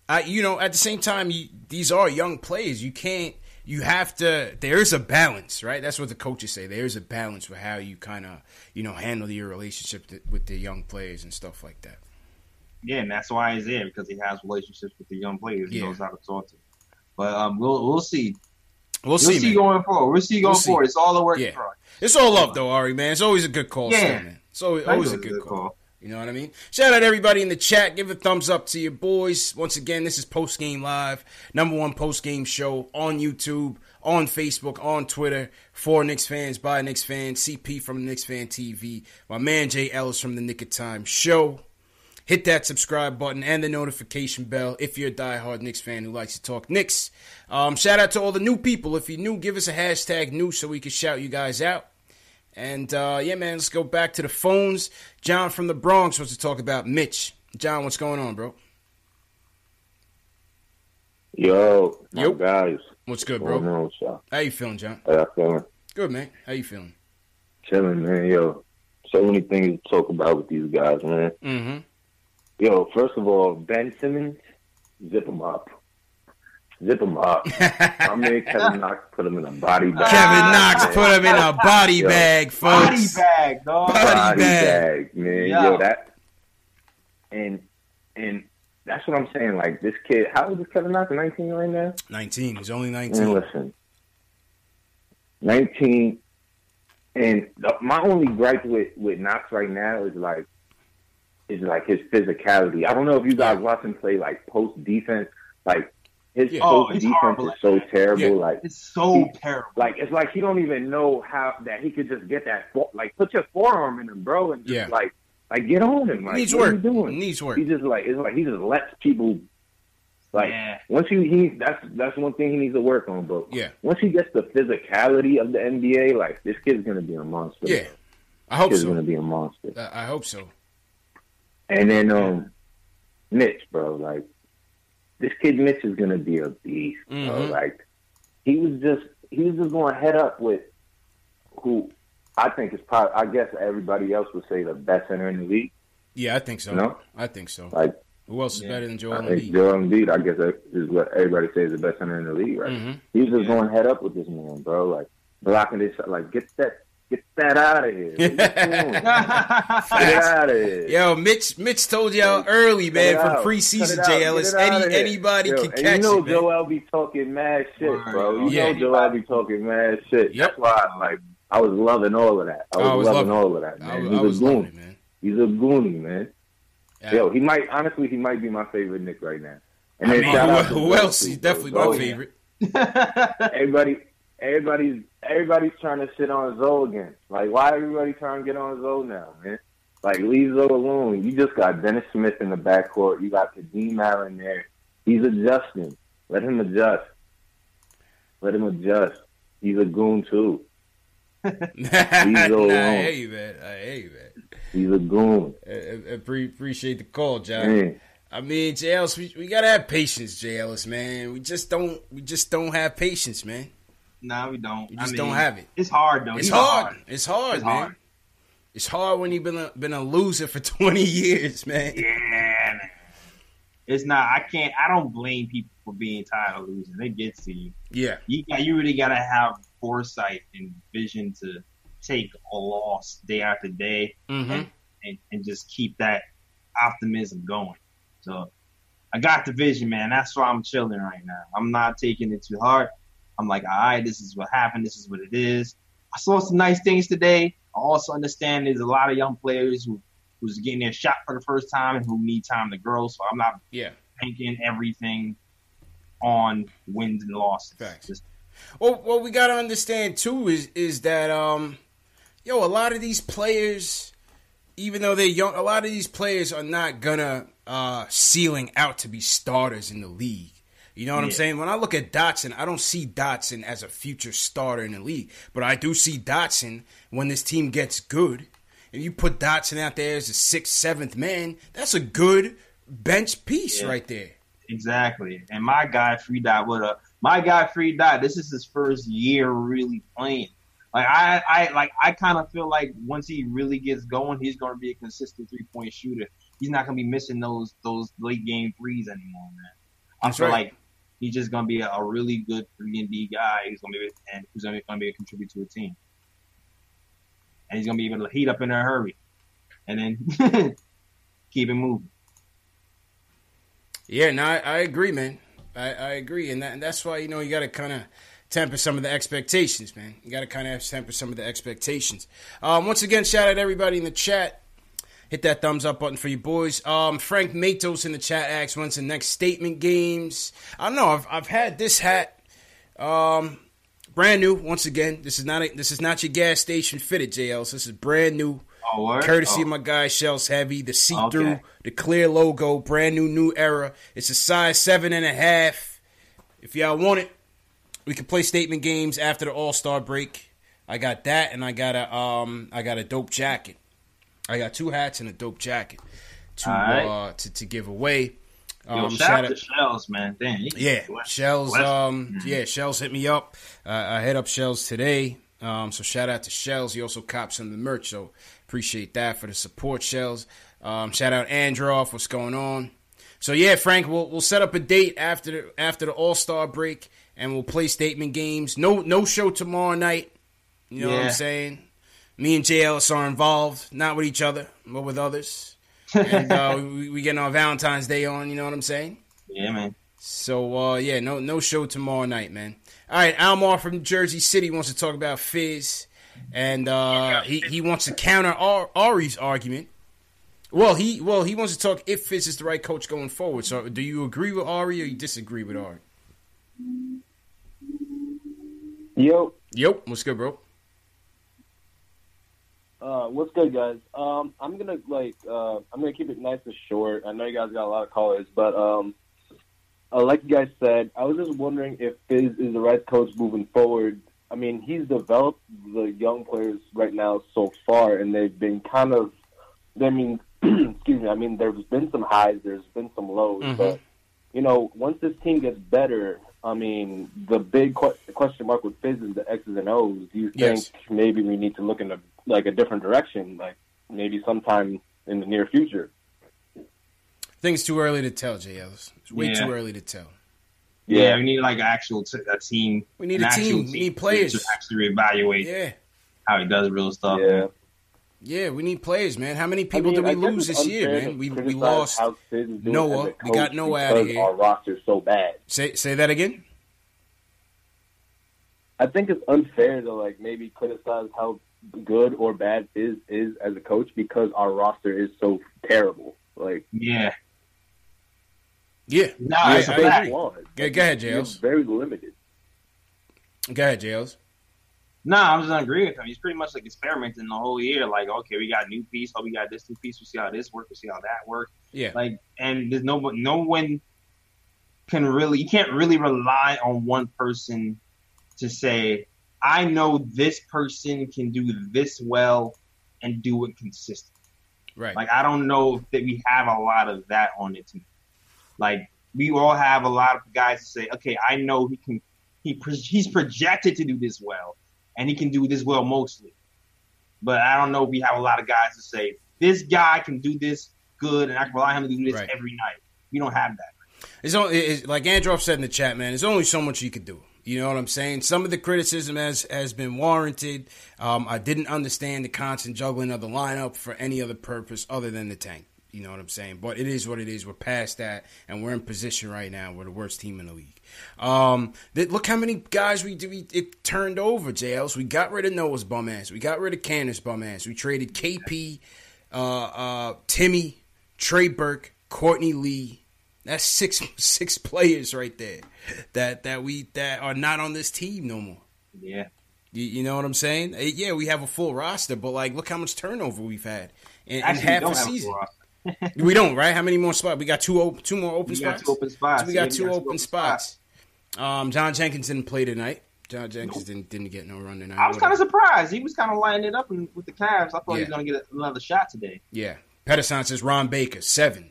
I, you know, at the same time, you, these are young players. You can't. You have to. There is a balance, right? That's what the coaches say. There is a balance with how you kind of, you know, handle your relationship th- with the young players and stuff like that. Yeah, and that's why he's there because he has relationships with the young players. He Yeah. knows how to talk to. them. But um, we'll we'll see. We'll We'll see, see, going forward. We'll see going We'll see. forward. It's all a work in Yeah. progress. It's all love, though, Ari. Man, it's always a good call, Yeah. still, man. It's always, always a good good call. call. You know what I mean? Shout out to everybody in the chat. Give a thumbs up to your boys. Once again, this is Post Game Live, number one post game show on YouTube, on Facebook, on Twitter, for Knicks fans, by Knicks fans, CP from Knicks Fan TV, my man Jay Ellis from the Nick of Time Show. Hit that subscribe button and the notification bell if you're a diehard Knicks fan who likes to talk Knicks. Um, shout out to all the new people. If you're new, give us a hashtag new so we can shout you guys out. And uh, yeah, man, let's go back to the phones. John from the Bronx wants to talk about Mitch. John, what's going on, bro? Yo, Yo. guys. What's good, What's bro? on? How you feeling, John? How y'all feeling? Good, man. How you feeling? Chilling, man. Yo, so many things to talk about with these guys, man. Mm-hmm. Yo, first of all, Ben Simmons, zip him up. Zip him up. I mean, Kevin Knox put him in a body bag. Kevin Knox man. put him in a body Yo. bag, folks. Body bag, dog. Body body bag. bag, man. Yo. Yo, that and and that's what I'm saying. Like this kid, how old is Kevin Knox? 19 right now. 19. He's only Man, 19. listen, 19, and the, my only gripe with with Knox right now is like is like his physicality. I don't know if you guys watch him play like post defense, like his Yeah. Oh, post it's defense horrible. is so terrible. Yeah. Like It's so terrible. like it's like he don't even know how that he could just get that like put your forearm in him, bro, and just Yeah. like like get on him. Like needs what are work. you doing? Needs work. He just like it's like he just lets people like Yeah. once you he that's that's one thing he needs to work on, but Yeah. once he gets the physicality of the NBA, like this kid's gonna be a monster. Yeah. I hope This kid's so. gonna be a monster. I I hope so. And then um Mitch, bro, like this kid Mitch is gonna be a beast, bro. Mhm. Like he was just he was just going head up with who I think is probably I guess everybody else would say the best center in the league. Yeah, I think so. No? I think so. Like Who else is Yeah. better than Joel I think Embiid? Joel Embiid, I guess that is what everybody says is the best center in the league, right? Mhm. He was just Yeah. going head up with this man, bro. Like blocking this, like get that, get that out of here. What you doing? get out of here. Yo, Mitch Mitch told y'all early, man, from out. Preseason, it out. J. Ellis. it out of Any anybody Yo, can catch you know it. Joel be talking mad shit, bro. You Yeah. know Joel be talking mad shit. Yep. That's why, like, I was loving all of that. I oh, was, I was loving, loving all of that, I, man. was- He's I was a goon. it, man. He's a goonie, man. Yeah. Yo, he might honestly, he might be my favorite Knick right now. And I then mean, shout who, out who else? He's definitely my oh, Zoe. favorite. everybody, everybody's everybody's trying to shit on Zoe again. Like, why everybody trying to get on Zoe now, man? Like, leave Zoe alone. You just got Dennis Smith in the backcourt. You got Kadeem Allen there. He's adjusting. Let him adjust. Let him adjust. He's a goon too. nah, I you, man. I you, man. He's a goon. I, I, I pre- appreciate the call, John. Man. I mean, JLs, we, we gotta have patience, JLs, man. We just don't we just don't have patience, man. Nah, we don't. We just I mean, don't have it. It's hard though. It's He's hard. It's hard, It's man. hard. It's hard when you've been a, been a loser for twenty years, man. Yeah, man. It's not. I can't. I don't blame people for being tired of losing. It gets to you. Yeah, You got. You really got to have foresight and vision to take a loss day after day hmm and, and just keep that optimism going. So I got the vision, man. That's why I'm chilling right now. I'm not taking it too hard. I'm like, all right, this is what happened. This is what it is. I saw some nice things today. I also understand there's a lot of young players who who's getting their shot for the first time and who need time to grow. So I'm not yeah. banking everything on wins and losses. Just- Well, what we gotta understand too is is that um, yo, a lot of these players, even though they're young, a lot of these players are not gonna uh ceiling out to be starters in the league. You know what I'm saying? When I look at Dotson, I don't see Dotson as a future starter in the league, but I do see Dotson when this team gets good. If you put Dotson out there as a sixth, seventh man, that's a good bench piece Yeah. right there. Exactly. And my guy Free Dot would have my guy Free Dot, this is his first year really playing. Like I, I like I kind of feel like once he really gets going, he's gonna be a consistent three point shooter. He's not gonna be missing those those late game threes anymore, man. I That's feel right. like he's just gonna be a, a really good three and D guy. He's gonna be and who's gonna, gonna be a contributor to a team. And he's gonna be able to heat up in a hurry. And then keep it moving. Yeah, no, I, I agree, man. I, I agree, and, that, and that's why you know you got to kind of temper some of the expectations, man. You got to kind of temper some of the expectations. Um, once again, shout out everybody in the chat. Hit that thumbs up button for you boys. Um, Frank Matos in the chat asks, "When's the next statement games?" I don't know. I've I've had this hat, um, brand new. Once again, this is not a, this is not your gas station fitted, JLs. This is brand new. Oh? Courtesy Oh. of my guy Shells Heavy, the see through, Okay. the clear logo, brand new, new era. It's a size seven and a half. If y'all want it, we can play statement games after the All Star break. I got that, and I got a um, I got a dope jacket. I got two hats and a dope jacket to right. uh to, to give away. Yo, Um, shout, out to Shells, man. Damn, yeah, West- Shells. West- Um, yeah, Shells hit me up. Uh, I hit up Shells today. Um, so shout out to Shells. He also copped some of the merch, so appreciate that for the support, Shells. Um, shout out Androff. What's going on? So yeah, Frank, we'll we'll set up a date after the after the All Star break, and we'll play statement games. No no show tomorrow night. You know what I'm saying? Me and JLS are involved, not with each other, but with others. and uh, we, we getting our Valentine's Day on. You know what I'm saying? Yeah, man. So uh, yeah, no no show tomorrow night, man. All right, Almar from Jersey City wants to talk about Fizz, and uh, he he wants to counter Ar- Ari's argument. Well, he well he wants to talk if Fizz is the right coach going forward. So, do you agree with Ari or you disagree with Ari? Yo, Yep, what's good, bro? Uh, what's good, guys? Um, I'm gonna like, uh, I'm gonna keep it nice and short. I know you guys got a lot of callers, but um, uh, like you guys said, I was just wondering if Fizz is the right coach moving forward. I mean, he's developed the young players right now so far, and they've been kind of. I mean, excuse me. I mean, there's been some highs, there's been some lows, Mhm. but you know, once this team gets better, I mean, the big que- question mark with Fizz is the X's and O's. Do you think Yes. maybe we need to look in a like a different direction, like maybe sometime in the near future? I think it's too early to tell, Jay Ellis. It's way Yeah. too early to tell. Yeah, we need like an actual t- a team. We need a actual team. We need players. to actually reevaluate Yeah, how he does real stuff. Yeah. Yeah, we need players, man. How many I people mean, did we lose this year, man? We we lost how Fizz is doing Noah. We got coach Noah outta because here. Our roster's so bad. Say say that again. I think it's unfair to like maybe criticize how good or bad is is as a coach because our roster is so terrible. Like, Yeah. Yeah, No, yeah, it's a I very fact. agree. Go, go ahead, You're JLs. very limited. Go ahead, JLs. Nah, I'm just gonna agree with him. He's pretty much like experimenting the whole year. Like, okay, we got a new piece. Oh, we got this new piece. We see how this works. We see how that works. Yeah, Like, and there's no no one can really. You can't really rely on one person to say, I know this person can do this well and do it consistently. right. Like, I don't know that we have a lot of that on the team. Like we all have a lot of guys to say, okay, I know he can. He he's projected to do this well, and he can do this well mostly. But I don't know if we have a lot of guys to say this guy can do this good, and I can rely on him to do this Right. every night. We don't have that. It's only it's, like Androv said in the chat, man. There's only so much you could do. You know what I'm saying? Some of the criticism has has been warranted. Um, I didn't understand the constant juggling of the lineup for any other purpose other than the tank. You know what I'm saying? But it is what it is. We're past that, and we're in position right now. We're the worst team in the league. Um, th- look how many guys we, we it turned over, JLs. We got rid of Noah's bum ass. We got rid of Kanter's bum ass. We traded KP, uh, uh, Timmy, Trey Burke, Courtney Lee. That's six six players right there that that we that are not on this team no more. Yeah. You, you know what I'm saying? Eh, Yeah, we have a full roster, but like, look how much turnover we've had in, in Actually, we half don't a a season. full we don't, right? How many more spots? We got two open, two more open We got spots. two open spots. So we got Yeah, two got two open open spots. Um, John Jenkins didn't play tonight. John Jenkins didn't didn't get no run tonight. I was kind of surprised. He was kind of lining it up in, with the Cavs. I thought he was going to get another shot today. Yeah. Pedersen says Ron Baker, seven.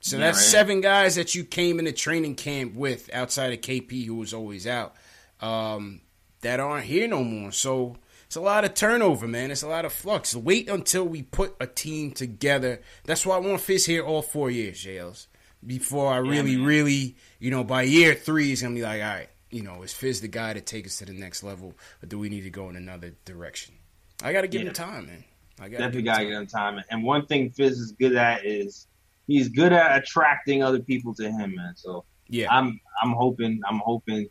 So Yeah, that's right. seven guys that you came into training camp with outside of KP, who was always out, um, that aren't here no more. So it's a lot of turnover, man. It's a lot of flux. Wait until we put a team together. That's why I want Fizz here all four years, JLs. Before I really, really, you know, by year three, he's going to be like, all right, you know, is Fizz the guy to take us to the next level, or do we need to go in another direction? I got to give Yeah. him time, man. I gotta Definitely give him got to get him time. And one thing Fizz is good at is he's good at attracting other people to him, man. So Yeah. I'm I'm hoping I'm hoping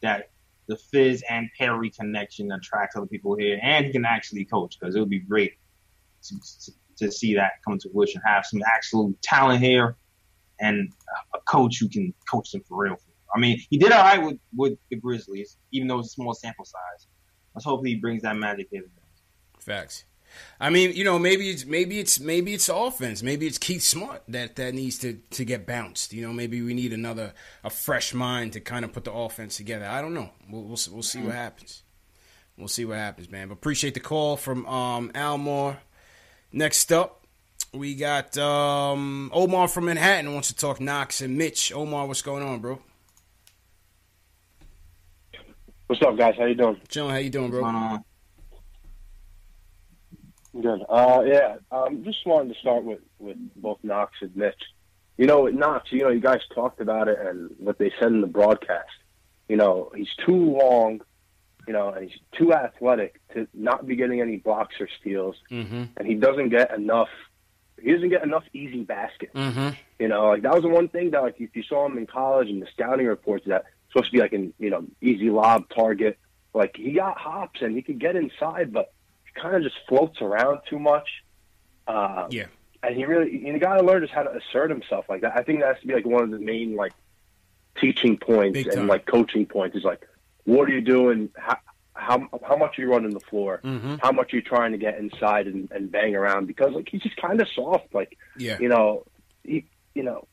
that the Fizz and Perry connection attracts other people here, and he can actually coach because it would be great to, to, to see that come to fruition. Have some actual talent here, and a coach who can coach them for real. I mean, he did all right with with the Grizzlies, even though it's a small sample size. Let's hope he brings that magic here. Facts. I mean, you know, maybe it's maybe it's maybe it's offense. Maybe it's Keith Smart that that needs to to get bounced. You know, maybe we need another a fresh mind to kind of put the offense together. I don't know. We'll we'll, we'll see what happens. We'll see what happens, man. But appreciate the call from um, Almore. Next up, we got um, Omar from Manhattan wants to talk Knox and Mitch. Omar, what's going on, bro? What's up, guys? How you doing? Chilling. How you doing, bro? What's going on? Good. Uh, yeah. Um, just wanted to start with with both Knox and Mitch. You know, with Knox, you know, you guys talked about it and what they said in the broadcast. You know, he's too long. You know, and he's too athletic to not be getting any blocks or steals, Mm-hmm. and he doesn't get enough. He doesn't get enough easy baskets. Mm-hmm. You know, like that was the one thing that like if you saw him in college and the scouting reports that supposed to be like an you know easy lob target. Like he got hops and he could get inside, but he kind of just floats around too much. Uh, Yeah. and he really you got to learn just how to assert himself like that. I think that has to be like one of the main like teaching points and like coaching points is like what are you doing? How how, how much are you running the floor? Mm-hmm. How much are you trying to get inside and, and bang around? Because like he's just kind of soft. Like Yeah. you know, he you know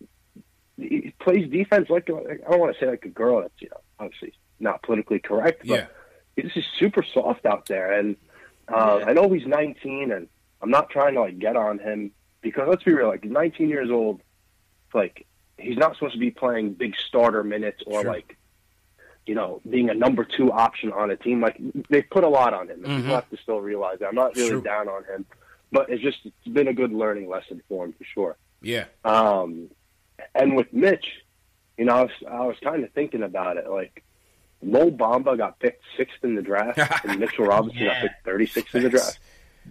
he plays defense like I don't want to say like a girl. That's you know obviously not politically correct, but Yeah. he's just super soft out there. And uh, Yeah. I know he's 19, and I'm not trying to like get on him because let's be real, like he's 19 years old, like he's not supposed to be playing big starter minutes or Sure. like you know being a number two option on a team. Like they put a lot on him, and Mhm. people have to still realize that. I'm not really True. down on him, but it's just it's been a good learning lesson for him for sure. Yeah. Um, and with Mitch, you know, I was, I was kind of thinking about it. Like, Mo Bamba got picked sixth in the draft, and Mitchell Robinson Yeah. got picked 36th in the draft.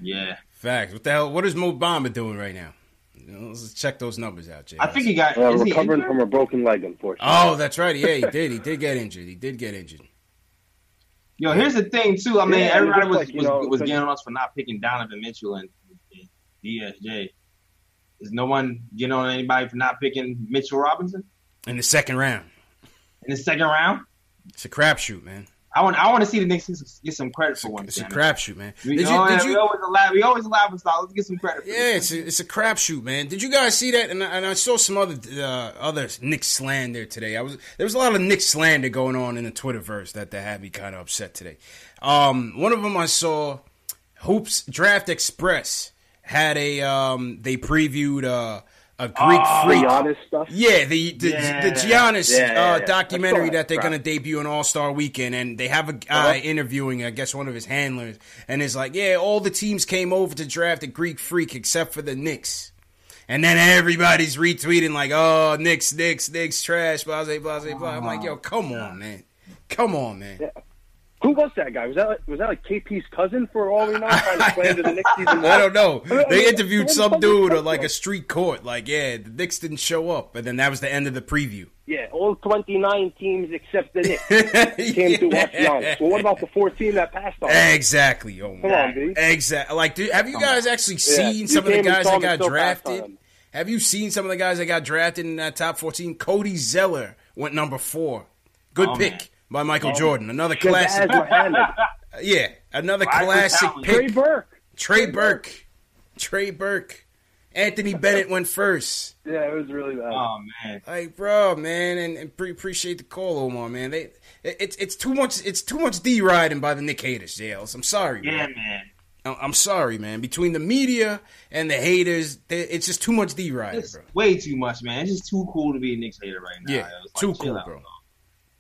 Yeah, Facts. What the hell? What is Mo Bamba doing right now? You know, let's check those numbers out, Jay. I think he got. Uh, is he recovering from a broken leg, unfortunately. Oh, that's right. Yeah, he did. He did get injured. He did get injured. Yo, here's the thing too. I mean, Yeah, everybody was like, was, know, was getting on us for not picking Donovan Mitchell and, and DSJ. Is no one getting on anybody for not picking Mitchell Robinson In the second round. in the second round? It's a crapshoot, man. I want I want to see the Knicks get some- get some credit It's for one. it's a crapshoot, man. We, Did you? Did yeah, we always allow we always for style. Let's get some credit. For Yeah, it's a, it's a crapshoot, man. Did you guys see that? And I, and I saw some other uh, other Knick slander today. I was there was a lot of Knick slander going on in the Twitterverse that that had me kind of upset today. Um, one of them I saw, Hoops Draft Express had a um, they previewed uh, a Greek Oh, freak. Giannis stuff. Yeah, the the, Yeah. the Giannis Yeah, yeah, uh, yeah. documentary that they're that. gonna debut on All Star Weekend, and they have a guy Uh-huh. interviewing, I guess, one of his handlers, and it's like, yeah, all the teams came over to draft a Greek freak except for the Knicks. And then everybody's retweeting like, "Oh, Knicks, Knicks, Knicks, trash, blah, blah, blah, blah." I'm like, "Yo, come on, man, come on, man." Who was that guy? Was that like, was that like KP's cousin for all we know? Trying to slander the Knicks season I don't know. I mean, They I- interviewed some dude or like a street court. Like, yeah, the Knicks didn't show up, and then that was the end of the preview. Yeah, all 29 teams except the Knicks came to watch Giannis. Well, what about the 14 that passed on? Exactly. Oh Come on, B. Exactly. Like, dude, have you guys on. actually Yeah, seen you some of the guys that got and still passed on drafted? Have you seen some of the guys that got drafted in that top 14? Cody Zeller went number four. Good Oh, pick man. By Michael Oh. Jordan. Another classic. Yeah, another Why classic that one? Trey. Burke. Trey Burke. Trey Burke. Anthony Bennett went first. Yeah, it was really bad. Oh man. Like, bro, man, and, and pre- appreciate the call, Omar, man. They, it- it's it's too much. It's too much D riding by the Knick haters, JLs. I'm sorry, Yeah, man. man. I- I'm sorry, man. Between the media and the haters, they- it's just too much D riding, It's bro. way too much, man. It's just too cool to be a Knicks hater right now. Yeah, like, too cool, out, bro. dog.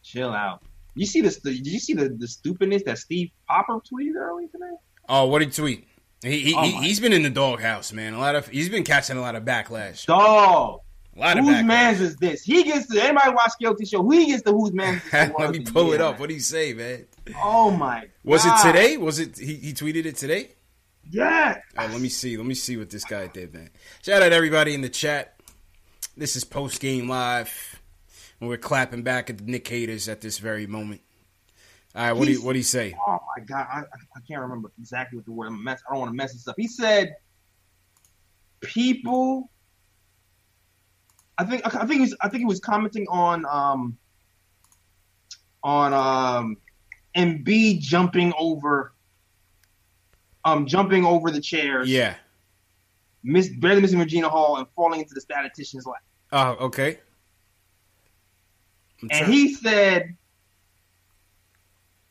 Chill out. You see this? Did you see the, the stupidness that Steve Popper tweeted earlier today? Oh, what did he tweet? He, he, Oh, he he's been in the doghouse, man. A lot of he's been catching a lot of backlash. Dog. A lot of Whose backlash. man's is this? He gets to anybody watch Guilty Show. Who he gets to whose man's this? Let me pull it up. What did he say, man? Oh my! Was God. it today? Was it he, he tweeted it today? Yeah. Oh, let me see. Let me see what this guy did, man. Shout out everybody in the chat. This is post game live, and we're clapping back at the Knick haters at this very moment. All right, what do you what do you say? Oh my god, I, I can't remember exactly what the word. I'm mess. I don't want to mess this up. He said, "People." I think I think he was I think he was commenting on um on um Embiid jumping over um jumping over the chairs. Yeah. Miss barely missing Regina Hall and falling into the statistician's lap. Oh, okay. And he said,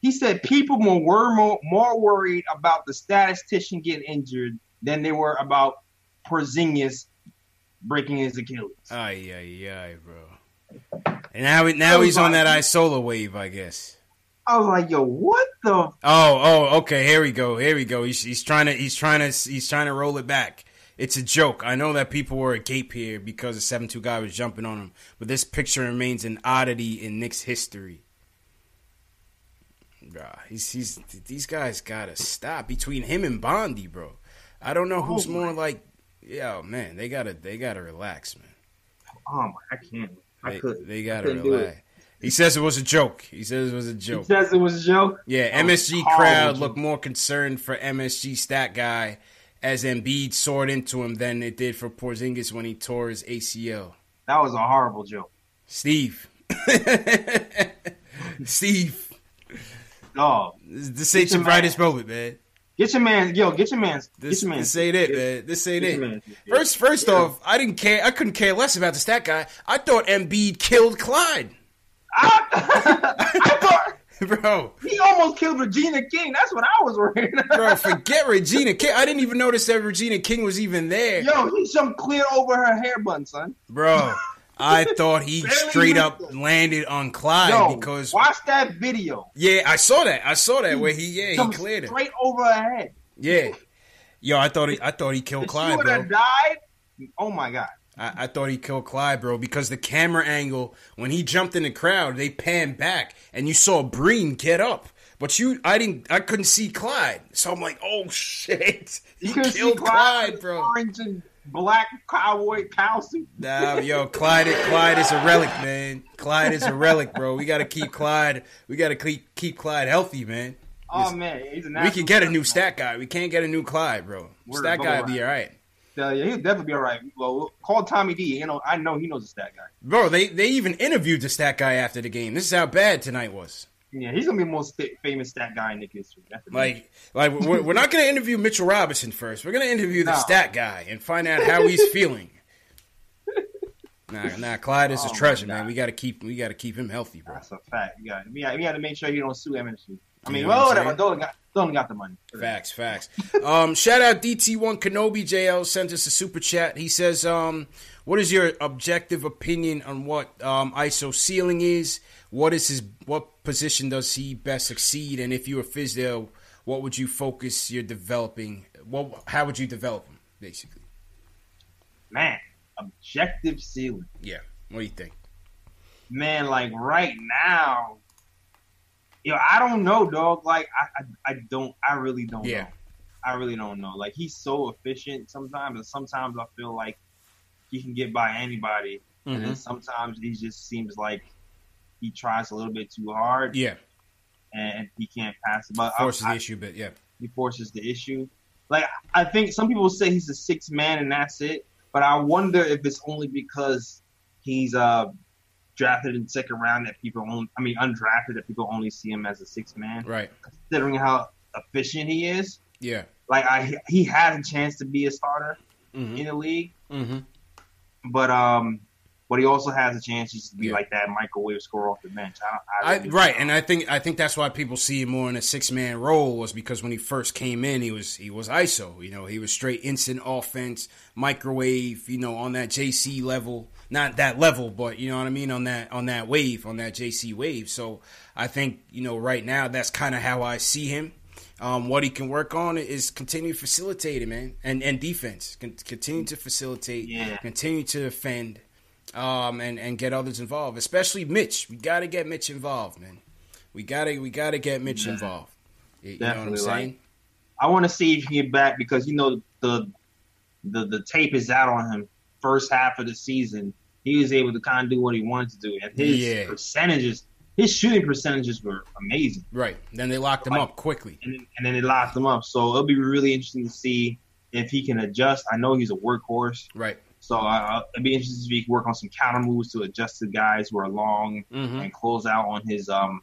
he said people more were more, more worried about the statistician getting injured than they were about Porzingis breaking his Achilles. Ay, ay, ay, bro. And now, now he's on that Isola wave, I guess. I was like, yo, what the? Oh, oh, okay. Here we go. Here we go. He's, he's trying to, he's trying to, he's trying to roll it back. It's a joke. I know that people were agape here because the seven two guy was jumping on him, but this picture remains an oddity in Knick's history. Bruh, he's, he's, these guys gotta stop between him and Bondy, bro. I don't know who's Oh, more like, yeah, oh, man. They gotta, they gotta relax, man. Oh my, I can't. I They, could. they gotta relax. He says it was a joke. He says it was a joke. He says it was a joke. Yeah, Oh, MSG crowd looked more concerned for MSG stat guy as Embiid soared into him than it did for Porzingis when he tore his ACL. That was a horrible joke. Steve, Steve, Dog, this ain't your your brightest moment, man. get your man, yo, get your man, This, get your man. this ain't it, man. This ain't Get it. First, first Yeah. off, I didn't care. I couldn't care less about the stat guy. I thought Embiid killed Clyde, I thought bro. he almost killed Regina King. That's what I was worried. about. Bro, forget Regina King. I didn't even notice that Regina King was even there. Yo, he jumped clear over her hair bun, son. Bro, I thought he straight up it. landed on Clyde Yo, because watch that video. yeah, I saw that. I saw that where he yeah he cleared it. straight over her head. Yeah, yo, I thought he I thought he killed If she Clyde, would bro. have died, oh my god. I, I thought he killed Clyde, bro, because the camera angle when he jumped in the crowd, they panned back and you saw Breen get up. But you, I didn't, I couldn't see Clyde, so I'm like, oh shit, he You could see killed Clyde, with bro. Orange and black cowboy cow. Nah, yo, Clyde, Clyde is a relic, man. Clyde is a relic, bro. We gotta keep Clyde. We gotta keep keep Clyde healthy, man. Oh man, he's a We can get a new stat guy. We can't get a new Clyde, bro. Word, stat guy will be all right, Uh, yeah, he'll definitely be all right. Well, call Tommy D. You know, I know he knows the stat guy. bro. They they even interviewed the stat guy after the game. This is how bad tonight was. Yeah, he's gonna be the most famous stat guy in the history. Like, like we're, we're not gonna interview Mitchell Robinson first. We're gonna interview the No. stat guy and find out how he's feeling. Nah, nah. Clyde is Oh a treasure, man. We gotta keep we gotta keep him healthy, bro. That's a fact. You got, we got, we got to make sure he don't sue MSG. I mean, You know well, whatever. Don't got, got the money. Facts, facts. Um, shout out DT1 Kenobi JL sent us a super chat. He says, um, what is your objective opinion on what um, ISO ceiling is? What is his what position does he best succeed? And if you were Fizdale, what would you focus your developing? What how would you develop him basically? Man, objective ceiling. Yeah. What do you think? Man, like right now, yo, I don't know, dog. Like I, I, I don't, I really don't Yeah. know. I really don't know. Like he's so efficient sometimes, and sometimes I feel like he can get by anybody, and then Mhm. sometimes he just seems like he tries a little bit too hard, Yeah. and he can't pass. But I- Forces I- the issue, but yeah. he forces the issue. Like I think some people say he's a six man and that's it, but I wonder if it's only because he's uh drafted in second round that people only I mean undrafted that people only see him as a six man. Right. Considering how efficient he is, Yeah. like I he had a chance to be a starter Mhm. in the league, Mm-hmm. but um. But he also has a chance just to be like that microwave scorer off the bench. I, I I, right, and I think I think that's why people see him more in a six man role was because when he first came in, he was he was ISO. You know, he was straight instant offense, microwave. You know, on that JC level, not that level, but you know what I mean on that on that wave, on that JC wave. So I think you know right now that's kind of how I see him. Um, what he can work on is continue facilitating, man, and and defense. Con- continue to facilitate, Yeah. continue to defend um, and and get others involved, especially Mitch. We got to get Mitch involved, man. We gotta we gotta get Mitch Yeah. involved. You, you know what I'm saying? like- I want to see if he can get back because you know the the the tape is out on him. First half of the season, he was able to kind of do what he wanted to do, and his Yeah. percentages, his shooting percentages were amazing. Right. Then they locked him Like- up quickly. And then, and then they locked him up. So it'll be really interesting to see if he can adjust. I know he's a workhorse, Right. so uh, it'd be interesting to see if he can work on some counter moves to adjust to guys who are long Mhm. and close out on his um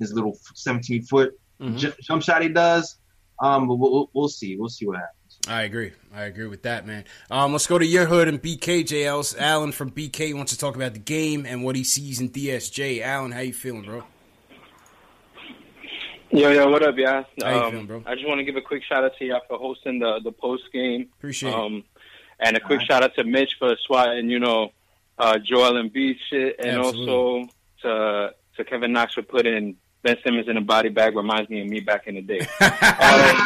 his little 17 foot Mhm. ju- jump shot he does. Um, but we'll, we'll see. We'll see what happens. I agree. I agree with that, man. Um, let's go to your hood and BKJLs. Alan from BK wants to talk about the game and what he sees in DSJ. Alan, how you feeling, bro? Yo, yo, what up, y'all? How you Um, feeling, bro? I just want to give a quick shout out to y'all for hosting the the post game. Appreciate it. um, And a quick shout out to Mitch for swatting, you know, uh, Joel Embiid shit, and Absolutely. also to to Kevin Knox for putting Ben Simmons in a body bag. Reminds me of me back in the day. um,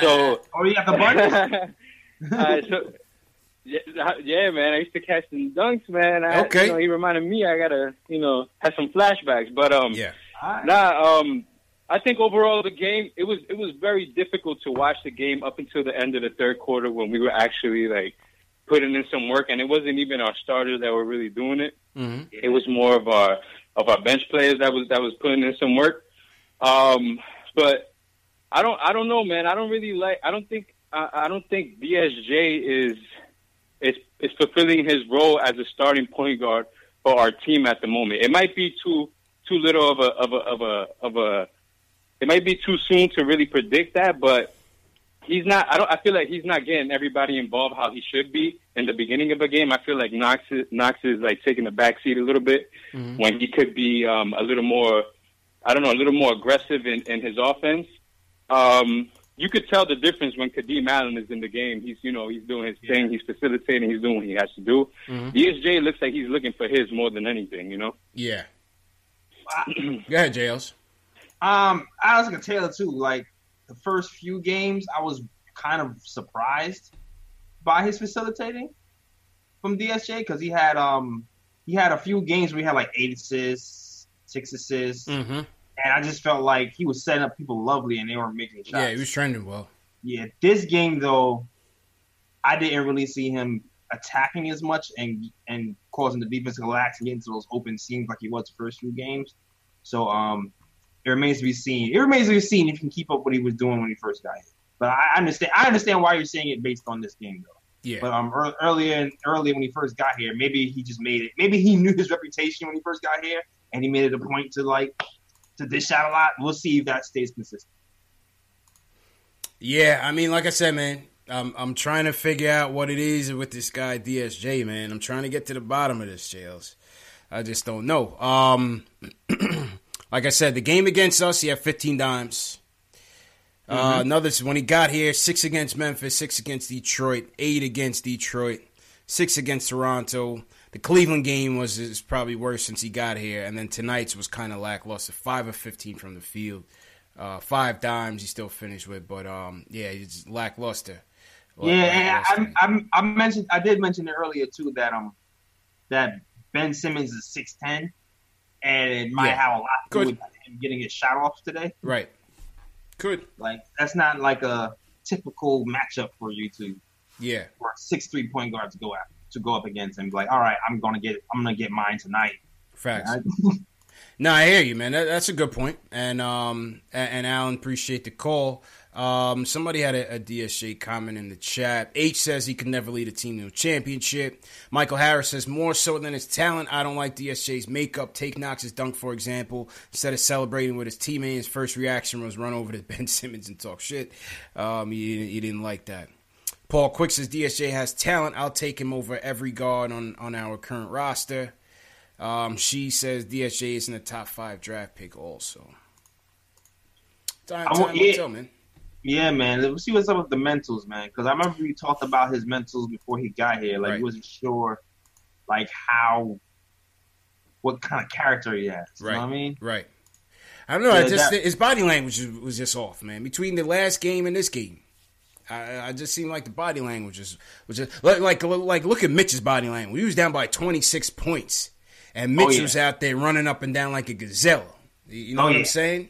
so, oh, you got the bunny? uh, so, yeah, yeah, man. I used to catch some dunks, man. I, Okay. You know, he reminded me. I gotta, you know, have some flashbacks. But um, yeah. Nah, um, I think overall the game it was it was very difficult to watch the game up until the end of the third quarter when we were actually like putting in some work, and it wasn't even our starters that were really doing it. Mm-hmm. It was more of our of our bench players that was that was putting in some work. Um, but I don't I don't know, man. I don't really like. I don't think I, I don't think DSJ is is is fulfilling his role as a starting point guard for our team at the moment. It might be too too little of a of a of a of a. It might be too soon to really predict that, but he's not. I don't. I feel like he's not getting everybody involved how he should be in the beginning of a game. I feel like Knox is, Knox is like taking the back seat a little bit Mhm. when he could be um, a little more. I don't know, a little more aggressive in, in his offense. Um, you could tell the difference when Kadeem Allen is in the game. He's, you know, he's doing his thing. He's facilitating. He's doing what he has to do. Mhm. DSJ looks like he's looking for his more than anything. You know. Yeah. Go ahead, JLs. Um, I was like a Taylor too. Like the first few games, I was kind of surprised by his facilitating from DSJ because he had um he had a few games where he had like eight assists, six assists, Mm-hmm. and I just felt like he was setting up people lovely and they weren't making shots. Yeah, he was trending well. Yeah, this game though, I didn't really see him attacking as much and and causing the defense to relax and get into those open seams like he was the first few games. So um, it remains to be seen. It remains to be seen if he can keep up what he was doing when he first got here. But I understand. I understand why you're saying it based on this game though. Yeah. But um, ear- earlier, earlier when he first got here, maybe he just made it. Maybe he knew his reputation when he first got here, and he made it a point to like to dish out a lot. We'll see if that stays consistent. Yeah, I mean, like I said, man, I'm I'm trying to figure out what it is with this guy DSJ, man. I'm trying to get to the bottom of this, JLs. I just don't know. Um, like I said, the game against us, he had 15 dimes. Uh, Mhm. another when he got here, six against Memphis, six against Detroit, eight against Detroit, six against Toronto. The Cleveland game was is probably worse since he got here, and then tonight's was kind of lackluster. Five of fifteen from the field, uh, five dimes he still finished with, but um, yeah, it's lackluster. Yeah, and I, I, I mentioned I did mention it earlier too that um that Ben Simmons is six ten, and it might Yeah. have a lot to Good. do with him getting his shot off today. Right. Could. Like that's not like a typical matchup for you to Yeah. for a six three point guard to go at to go up against him. Like, all right, I'm gonna get I'm gonna get mine tonight. Facts. No, I hear you, man. That, that's a good point. And um, and, and Alan, appreciate the call. Um, somebody had a, a DSJ comment in the chat. H says he could never lead a team to a championship. Michael Harris says more so than his talent. I don't like DSJ's makeup. Take Knox's dunk, for example. Instead of celebrating with his teammate, his first reaction was run over to Ben Simmons and talk shit. Um, he, he didn't like that. Paul Quick says DSJ has talent. I'll take him over every guard on, on our current roster. Um, she says DSJ isn't a top five draft pick, also. Time, I time want- will tell, man. Yeah, man. Let's see what's up with the mentals, man. Because I remember we talked about his mentals before he got here. Like, Right. he wasn't sure, like how, what kind of character he has. You Right. know what I mean? Right. I don't know. I just that- his body language was- was just off, man. Between the last game and this game, I, I just seemed like the body language was was just like like like look at Mitch's body language. He was down by twenty six points, and oh, Mitch Oh, yeah. was out there running up and down like a gazelle. You you know Oh, what yeah. I'm saying?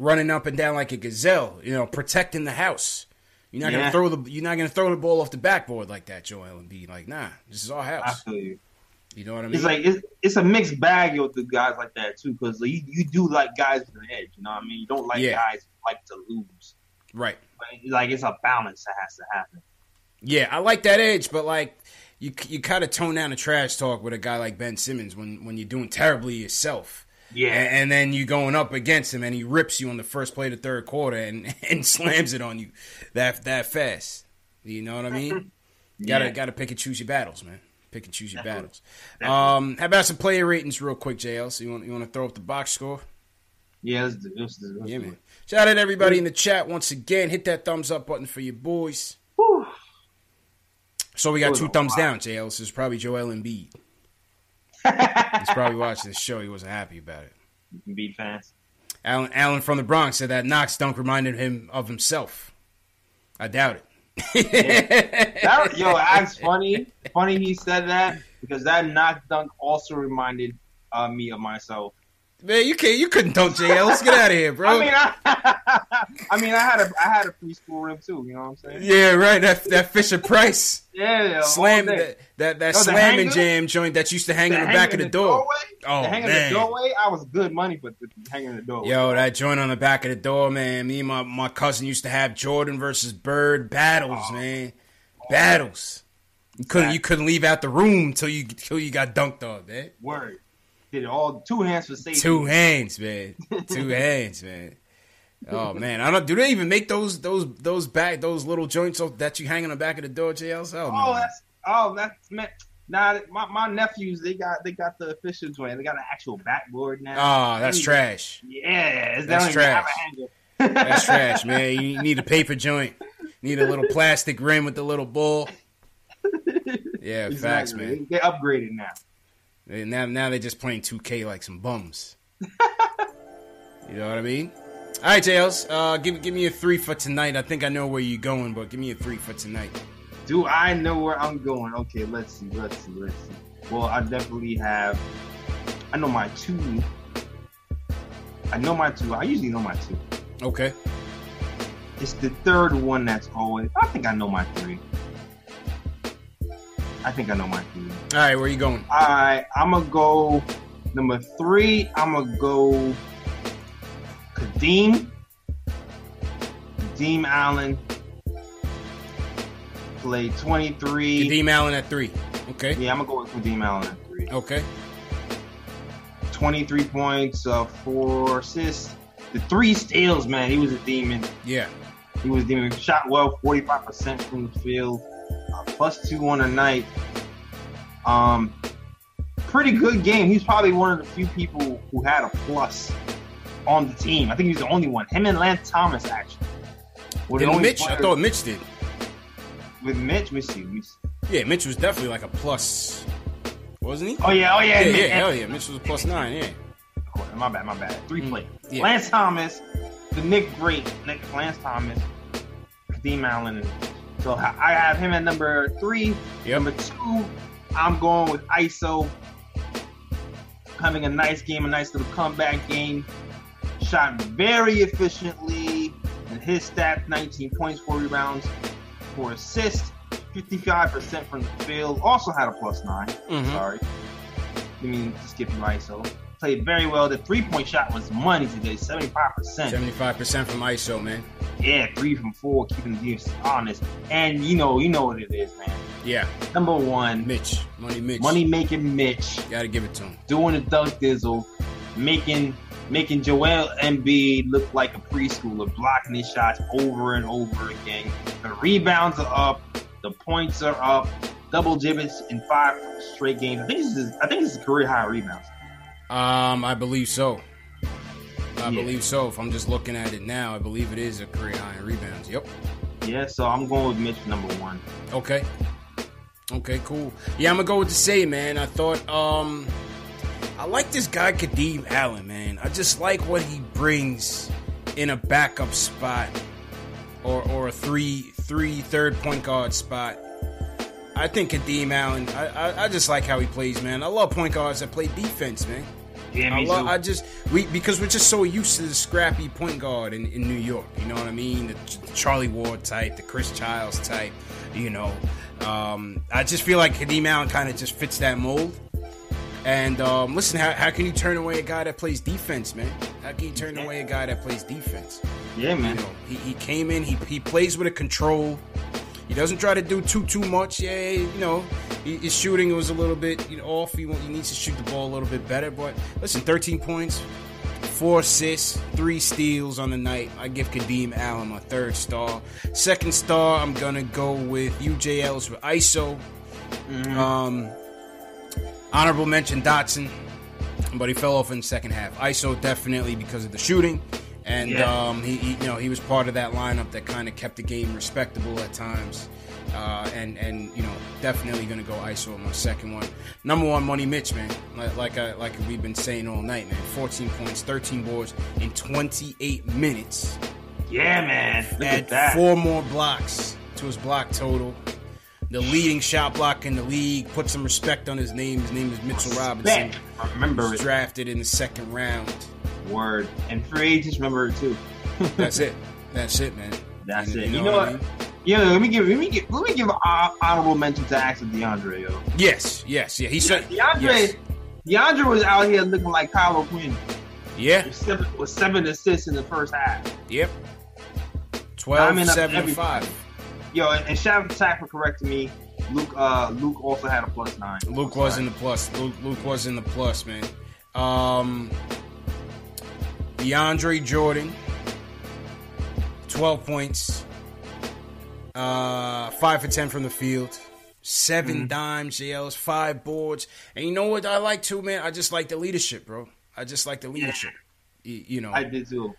Running up and down like a gazelle. You know, protecting the house. You're not Yeah. gonna throw the you're not gonna throw the ball off the backboard like that, Joel Embiid. Like, nah, this is our I house. feel you. You know what I mean? It's like it's, it's a mixed bag with the guys like that too, because you, you do like guys with an edge. You know what I mean? You don't like Yeah. guys who like to lose. right. But like it's a balance that has to happen. Yeah, I like that edge, but like you you kind of tone down the trash talk with a guy like Ben Simmons when when you're doing terribly yourself. Yeah. And, then you going up against him and he rips you on the first play of the third quarter and, and slams it on you that that fast. You know what I mean? Gotta Yeah. gotta pick and choose your battles, man. Pick and choose your Definitely. battles. Um, how about some player ratings real quick, JL? So you want you want to throw up the box score? Yeah, let's do, let's do, let's Yeah, man. Shout out to everybody in the chat once again. Hit that thumbs up button for your boys. So we got two thumbs down, JL. Is probably Joel Embiid. He's probably watching this show. He wasn't happy about it. You can beat fans. Alan, Alan from the Bronx said that Knox dunk reminded him of himself. I doubt it. That, yo, that's funny. Funny he said that because that Knox dunk also reminded uh, me of myself. Man, you can't. You couldn't dunk JL. Let's get out of here, bro. I mean, I, I mean, I had a I had a preschool rim too. You know what I'm saying? yeah, right. That that Fisher Price Yeah, yeah. slam that that, that Oh, slam and jam joint that used to hang The on the back of in the door. doorway? Oh the hang in man, the doorway, I was good money for the hang in the doorway. Yo, that joint on the back of the door, man. Me and my, my cousin used to have Jordan versus Bird battles, Oh. man. Battles. You couldn't you couldn't leave out the room till you till you got dunked on, man. Word. Did it all two hands for safety. Two hands, man. Two hands, man. Oh man, I don't. Do they even make those those those back those little joints that you hang on the back of the door, JL? Hell oh, oh, no. Oh, that's oh that's man. Nah, my, my nephews they got they got the official joint. They got an actual backboard now. Oh, that's trash. Yeah, it's That's they don't even have trash. That's trash, man. You need a paper joint. Need a little plastic rim with the little ball. Yeah, facts, man. They upgraded now. And now, now they're just playing 2K like some bums. you know what I mean? All right, JLs. Uh, give give me a three for tonight. I think I know where you're going, but give me a three for tonight. Do I know where I'm going? Okay, let's see, let's see, let's see. Well, I definitely have. I know my two. I know my two. I usually know my two. Okay. It's the third one that's always. I think I know my three. I think I know my three. All right, where you going? All right, I'm gonna go number three. I'm gonna go Kadeem. Kadeem Allen played 23. Kadeem Allen at three. Okay. Yeah, I'm gonna go with Kadeem Allen at three. Okay. 23 points, uh, four assists. The three steals, man. He was a demon. Yeah. He was a demon. Shot well, 45% from the field. Plus two on a night. Um, pretty good game. He's probably one of the few people who had a plus on the team. I think he's the only one. Him and Lance Thomas, actually. were the Didn't only Mitch? I thought Mitch did. with Mitch, me see. Me see. Yeah, Mitch was definitely like a plus, wasn't he? Oh yeah, oh yeah, yeah, yeah, hell yeah. Mitch was a plus nine. Yeah. My bad, my bad. Three play. Mm, yeah. Lance Thomas, the Knick great Knick Lance Thomas, Kadeem Allen. and- So I have him at number three. Number two, I'm going with ISO. Having a nice game, a nice little comeback game. Shot very efficiently. And his stats 19 points, 4 rebounds, 4 assists, 55% from the field. Also had a plus 9. Mhm. Sorry. I mean, to skip you ISO. Played very well. The three point shot was money today, 75%. Seventy-five percent from ISO, man. Yeah, three from four, keeping the defense honest. And you know, you know what it is, man. Yeah. Number one, Mitch, money Mitch, money making Mitch, Got to give it to him. doing the Doug Dizzle, making making Joel Embiid look like a preschooler, blocking his shots over and over again. The rebounds are up, the points are up, double gibbets in five straight games. I think this is I think this is career high rebounds. Um, I believe so. I Yeah. believe so. If I'm just looking at it now, I believe it is a career high in rebounds. Yep. Yeah, so I'm going with Mitch number one. Okay. Okay, cool. Yeah, I'm gonna go with the say, man. I thought, um, I like this guy Kadeem Allen, man. I just like what he brings in a backup spot or or a three three third point guard spot. I think Kadeem Allen. I, I I just like how he plays, man. I love point guards that play defense, man. Yeah, I, me love, too. I just we because we're just so used to the scrappy point guard in, in New York. You know what I mean? The Ch- Charlie Ward type, the Chris Childs type. You know, um, I just feel like Kadeem Allen kind of just fits that mold. And um, listen, how, how can you turn away a guy that plays defense, man? How can you turn away a guy that plays defense? Yeah, man. You know, he, he came in, he, he plays with a control. He doesn't try to do too too much. Yeah, you know, his shooting was a little bit you know, off. He, he needs to shoot the ball a little bit better. But listen, 13 points, four assists, three steals on the night. I give Kadeem Allen my third star. Second star, I'm gonna go with UJL's with ISO. Um, honorable mention Dotson, but he fell off in the second half. ISO definitely because of the shooting, and Yeah. um, he, he you know he was part of that lineup that kind of kept the game respectable at times. Uh, and and you know definitely gonna go ISO on my second one. Number one, Money Mitch, man. Like like, I, like we've been saying all night, man. 14 points, 13 boards in 28 minutes. Yeah, man. Look at Add that. four more blocks to his block total. The leading shot block in the league. Put some respect on his name. His name is Mitchell Robinson. Respect. Remember He was it. drafted in the second round. Word. And free agents remember too. That's it. That's it, man. That's And it. You know, what? Yeah, let me give let me give let me give an hon- mention to Axel DeAndre, yo. Yes, yes, yeah. He said DeAndre yes. DeAndre was out here looking like Kyle Quinn. Yeah. With seven, with seven assists in the first half. Yep. I 12, mean, uh, 7, 5. Yo, and, and shout out to Zach for correcting me. Luke uh Luke also had a plus nine. Luke was in the plus. Luke, Luke was in the plus, man. Um, DeAndre Jordan, 12 points, uh, 5 for 10 from the field, 7 Mm-hmm. dimes, JLs, 5 boards. And you know what I like too, man? I just like the leadership, bro. I just like the leadership. You, you know, I did too.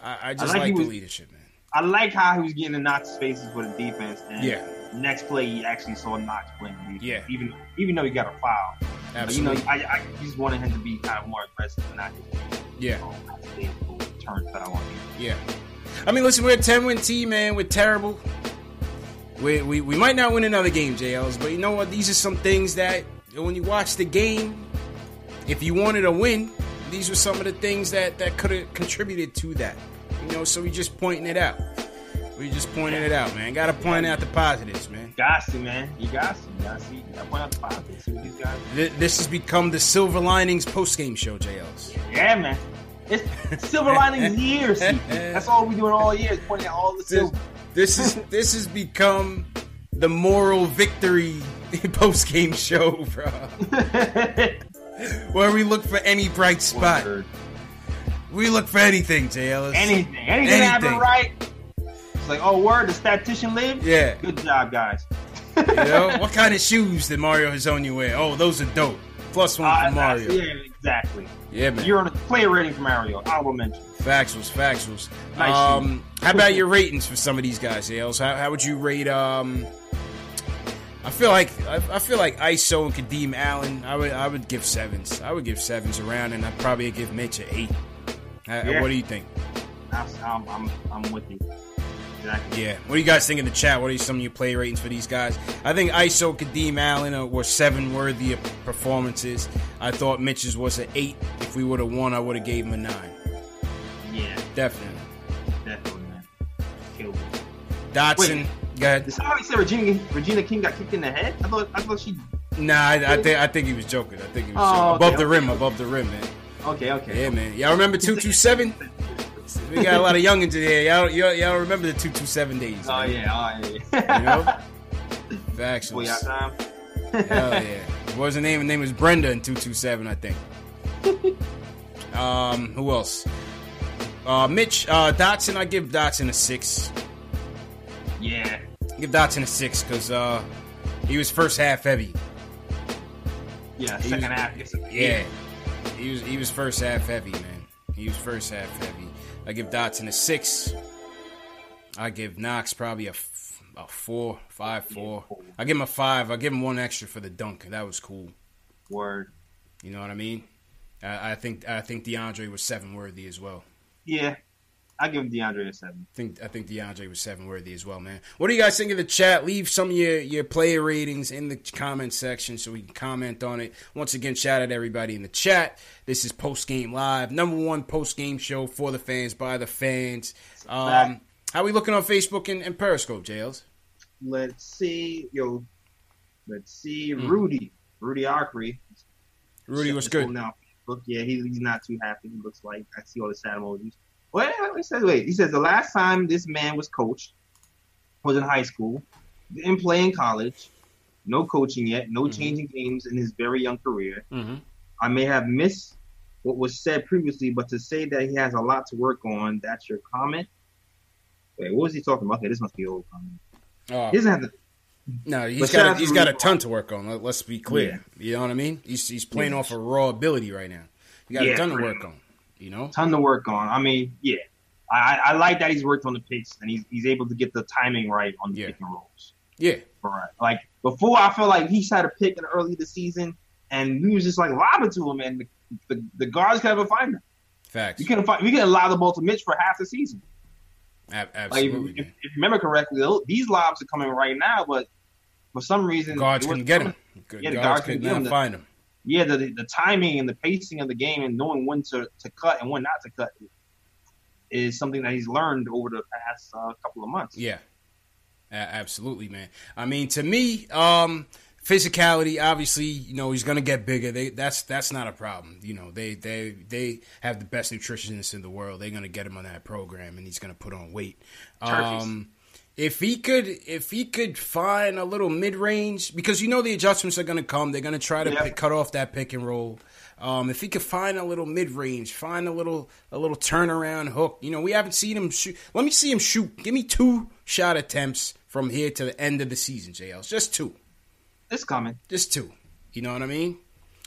I, I just like like, he the leadership, man. I like how he was getting in Knox spaces for the defense. And Yeah. Next play, he actually saw Knox playing defense. Yeah. Even even though he got a foul. Absolutely. But, you know, I, I just wanted him to be kind of more aggressive and not just Yeah. Um, you turn foul on me. Yeah. I mean, listen, we're a 10 win team, man. We're terrible. We, we, we might not win another game, JLs, but you know what? These are some things that when you watch the game, if you wanted a win, these were some of the things that, that could have contributed to that. You know, so we just pointing it out. We just pointing it out, man. Got to point out the positives, man. Got to, man. You got to. You got to see. Got to point out the positives. See what these guys. Th- This has become the Silver Linings post game show, JLs. Yeah, man. It's silver linings years. That's all we doing all year is pointing out all the This, silver. this is this has become the moral victory post game show, bro. Where we look for any bright spot. We look for anything, JL. Anything. Anything, happen right? It's like, oh, word, the statistician lived? Yeah. Good job, guys. You know, what kind of shoes did Mario Hezonja wear? Oh, those are dope. Plus one Ah, for Mario. Yeah, exactly. Yeah, man. You're on a player rating for Mario. I will mention. Factuals, factuals. Nice um, how about your ratings for some of these guys, Ales? How, how would you rate um, I feel like I, I feel like ISO and Kadeem Allen. I would I would give sevens. I would give sevens around, and I'd probably give Mitch an eight. Uh, Yeah. What do you think? I'm, I'm, I'm with you. Exactly. Yeah. What do you guys think in the chat? What are some of your play ratings for these guys? I think ISO, Kadeem Allen uh, were seven worthy of performances. I thought Mitch's was an eight. If we would have won, I would have gave him a nine. Yeah, Definitely. definitely, man. Killed me. Dotson. Wait. Go ahead. Did somebody say Regina Regina King got kicked in the head? I thought I thought she. Nah, I, I think I think he was joking. I think he was Oh, joking. okay, above the okay. rim, above the rim, man. Okay, okay. Yeah, man. Y'all remember two two seven? We got a lot of youngins in here. Y'all, y'all, y'all remember the two two seven days? Oh man. yeah, oh yeah. You know? Facts. Boy, y'all time. Hell yeah. What was her name? Her name was Brenda in 227, I think. um, who else? Uh, Mitch, uh, Dotson, I give Dotson a six. Yeah. Give Dotson a six because uh, he was first half heavy. Yeah, He second was- half. Gets a, Yeah. He was he was first half heavy, man. He was first half heavy. I give Dotson a six. I give Knox probably a, f- a four, five, four. I give him a five. I give him one extra for the dunk. That was cool. Word. You know what I mean? I, I think I think DeAndre was seven worthy as well. Yeah. I give DeAndre a seven. I think I think DeAndre was seven worthy as well, man. What do you guys think of the chat? Leave some of your, your player ratings in the comment section so we can comment on it. Once again, shout out to everybody in the chat. This is Post Game Live, number one post game show for the fans by the fans. Um, how we looking on Facebook and, and Periscope, Jails? Let's see, yo. Let's see, Hmm. Rudy, Rudy Arkery. Rudy was good. Now, look, yeah, he, he's not too happy. He looks like I see all the sad emojis. Well, he says, wait, he says the last time this man was coached was in high school, didn't play in college, no coaching yet, no changing games in his very young career. Mm-hmm. I may have missed what was said previously, but to say that he has a lot to work on, that's your comment. Wait, what was he talking about? Okay, this must be old comment. Oh, He doesn't have to. no, he's got a, he's got a ton to work on. Let, us be clear. You know what I mean? He's he's playing Yeah. off of raw ability right now. He got Yeah, a ton to work on. You know? ton to work on. I mean, yeah, I, I like that he's worked on the picks and he's he's able to get the timing right on the Yeah. pick and rolls. Yeah. Right. Like before, I feel like he had a pick in early the season and we was just like lobbing to him, and the, the, the guards couldn't find him. Facts. We couldn't find. We couldn't allow the ball to Mitch for half the season. Ab- Like if, absolutely. if, you remember correctly, these lobs are coming right now, but for some reason guards couldn't get him. Yeah, guards guards could couldn't get him. Find him. Yeah, the the timing and the pacing of the game and knowing when to, to cut and when not to cut is something that he's learned over the past uh, couple of months. Yeah, A- absolutely, man. I mean, to me, um, physicality. Obviously, you know he's gonna get bigger. They, that's that's not a problem. You know, they they they have the best nutritionists in the world. They're gonna get him on that program, and he's gonna put on weight. Um, if he could, if he could find a little mid range, because you know the adjustments are gonna come. They're gonna try to Yeah. pick, cut off that pick and roll. Um, if he could find a little mid range, find a little a little turnaround hook. You know, we haven't seen him shoot. Let me see him shoot. Give me two shot attempts from here to the end of the season, JLs. Just two. It's coming. Just two. You know what I mean?